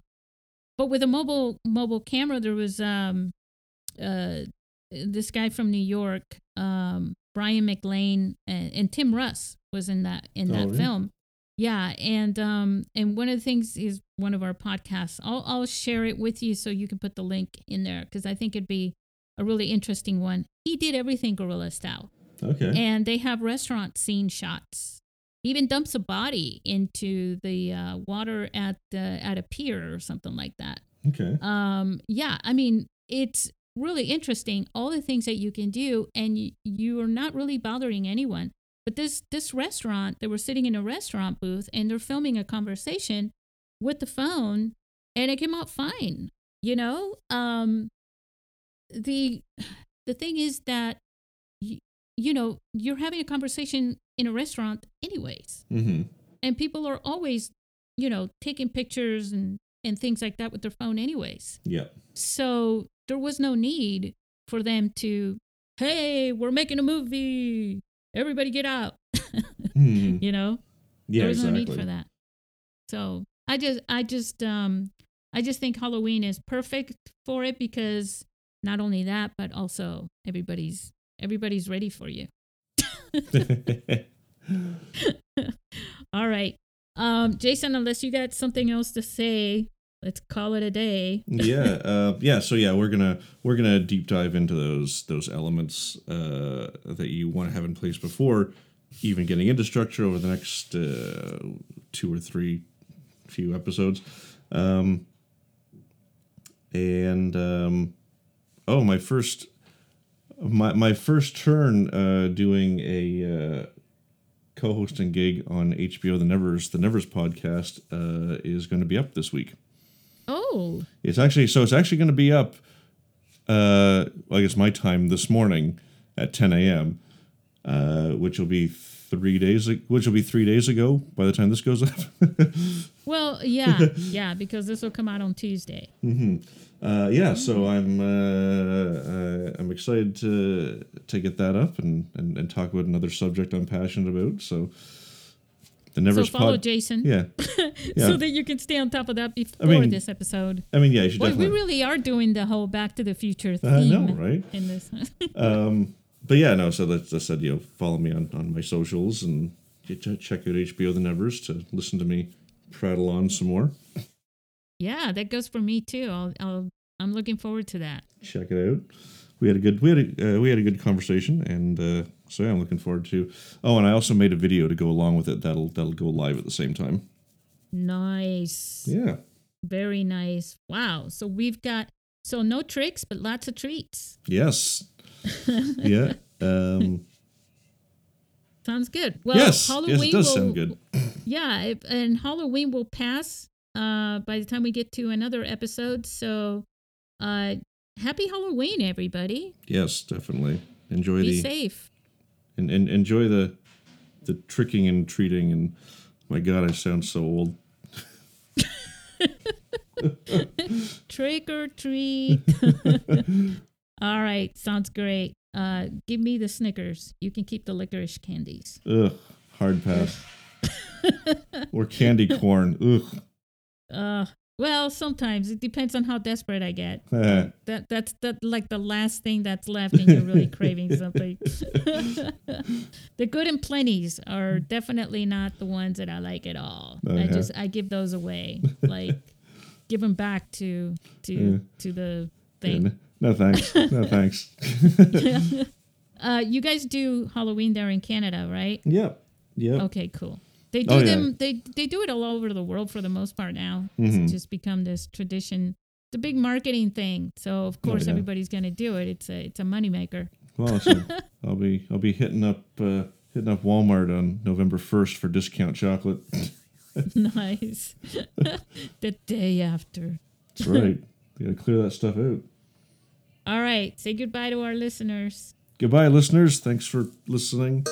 Speaker 1: But with a mobile mobile camera, there was um, uh, this guy from New York, um, Brian McLean, and, and Tim Russ was in that in
Speaker 2: Oh,
Speaker 1: that
Speaker 2: really?
Speaker 1: film. Yeah, and um, and one of the things is one of our podcasts. I'll I'll share it with you so you can put the link in there because I think it'd be a really interesting one. He did everything guerrilla style
Speaker 2: okay.
Speaker 1: and they have restaurant scene shots. He even dumps a body into the uh, water at the at a pier or something like that.
Speaker 2: okay.
Speaker 1: Um, yeah, I mean it's really interesting all the things that you can do, and you, you are not really bothering anyone. But this this restaurant, they were sitting in a restaurant booth and they're filming a conversation with the phone, and it came out fine. You know, um, the the thing is that you, you know you're having a conversation in a restaurant anyways.
Speaker 2: Hmm
Speaker 1: and people are always you know taking pictures and and things like that with their phone anyways.
Speaker 2: Yeah.
Speaker 1: so there was no need for them to hey we're making a movie. Everybody get out. *laughs*
Speaker 2: Hmm.
Speaker 1: you know?
Speaker 2: Yeah,
Speaker 1: there was
Speaker 2: exactly.
Speaker 1: no need for that. So i just i just um i just think halloween is perfect for it because not only that but also everybody's everybody's ready for you *laughs* all right um jason unless you got something else to say let's call it a day *laughs*
Speaker 2: yeah, uh, yeah. So yeah, we're gonna we're gonna deep dive into those those elements uh, that you want to have in place before even getting into structure over the next uh, two or three few episodes. Um, and um, oh, my first my my first turn uh, doing a uh, co-hosting gig on HBO The Nevers the Nevers podcast uh, is going to be up this week.
Speaker 1: oh
Speaker 2: It's actually so it's actually going to be up. Uh, I guess my time this morning at 10 a.m., uh, which will be three days. Which will be three days ago by the time this goes up. *laughs*
Speaker 1: well yeah yeah because this will come out on tuesday
Speaker 2: uh, yeah, so I'm uh, uh, I'm excited to to get that up and, and, and talk about another subject I'm passionate about. So the
Speaker 1: so follow
Speaker 2: pod.
Speaker 1: jason
Speaker 2: Yeah, *laughs* yeah.
Speaker 1: so that you can stay on top of that before
Speaker 2: mean,
Speaker 1: this episode
Speaker 2: I mean, yeah, you should
Speaker 1: Boy, we really are doing the whole Back to the Future theme
Speaker 2: I know, right?
Speaker 1: in this. *laughs*
Speaker 2: Um, but yeah, no. So that's I said, you know, follow me on, on my socials and get to check out HBO The Nevers to listen to me prattle on some more.
Speaker 1: yeah, that goes for me too. I'll, I'll, I'm looking forward to that.
Speaker 2: Check it out. We had a good we had a, uh, we had a good conversation, and uh, so yeah, I'm looking forward to. Oh, and I also made a video to go along with it. That'll that'll go live at the same time.
Speaker 1: Nice.
Speaker 2: Yeah.
Speaker 1: Very nice. Wow. So we've got, so no tricks, but lots of treats.
Speaker 2: Yes. *laughs* yeah. Um,
Speaker 1: Sounds good. Well,
Speaker 2: yes.
Speaker 1: Halloween
Speaker 2: Yes, it does
Speaker 1: will,
Speaker 2: sound good. *clears throat*
Speaker 1: Yeah, and Halloween will pass uh, by the time we get to another episode. So, uh, happy Halloween, everybody.
Speaker 2: Yes, definitely. Enjoy
Speaker 1: Be
Speaker 2: the
Speaker 1: safe.
Speaker 2: and, and enjoy the the tricking and treating and my god i sound so old *laughs*
Speaker 1: Trick or treat. *laughs* All right, sounds great. Uh, give me the Snickers. You can keep the licorice candies.
Speaker 2: ugh hard pass *laughs* or candy corn ugh
Speaker 1: Uh, Well, sometimes it depends on how desperate I get. *laughs*
Speaker 2: Eh.
Speaker 1: That that's that like the last thing that's left, and you're really craving something. *laughs* the good and plenties are definitely not the ones that I like at all.
Speaker 2: Oh,
Speaker 1: I
Speaker 2: yeah.
Speaker 1: just I give those away, like give them back to to
Speaker 2: Yeah.
Speaker 1: to the thing.
Speaker 2: n- no thanks. *laughs* No thanks. *laughs*
Speaker 1: Uh, you guys do Halloween there in Canada, right?
Speaker 2: yep. Yep.
Speaker 1: Okay, cool. They do
Speaker 2: Oh, yeah.
Speaker 1: them. They they do it all over the world for the most part now.
Speaker 2: Mhm.
Speaker 1: It's just become this tradition. It's a big marketing thing. So of course
Speaker 2: Oh, yeah.
Speaker 1: everybody's gonna do it. It's a it's a moneymaker.
Speaker 2: Well, so *laughs* I'll be I'll be hitting up uh, hitting up Walmart on November first for discount chocolate.
Speaker 1: nice. the day after.
Speaker 2: That's right. You gotta clear that stuff out.
Speaker 1: All right. Say goodbye to our listeners.
Speaker 2: Goodbye, listeners. Thanks for listening.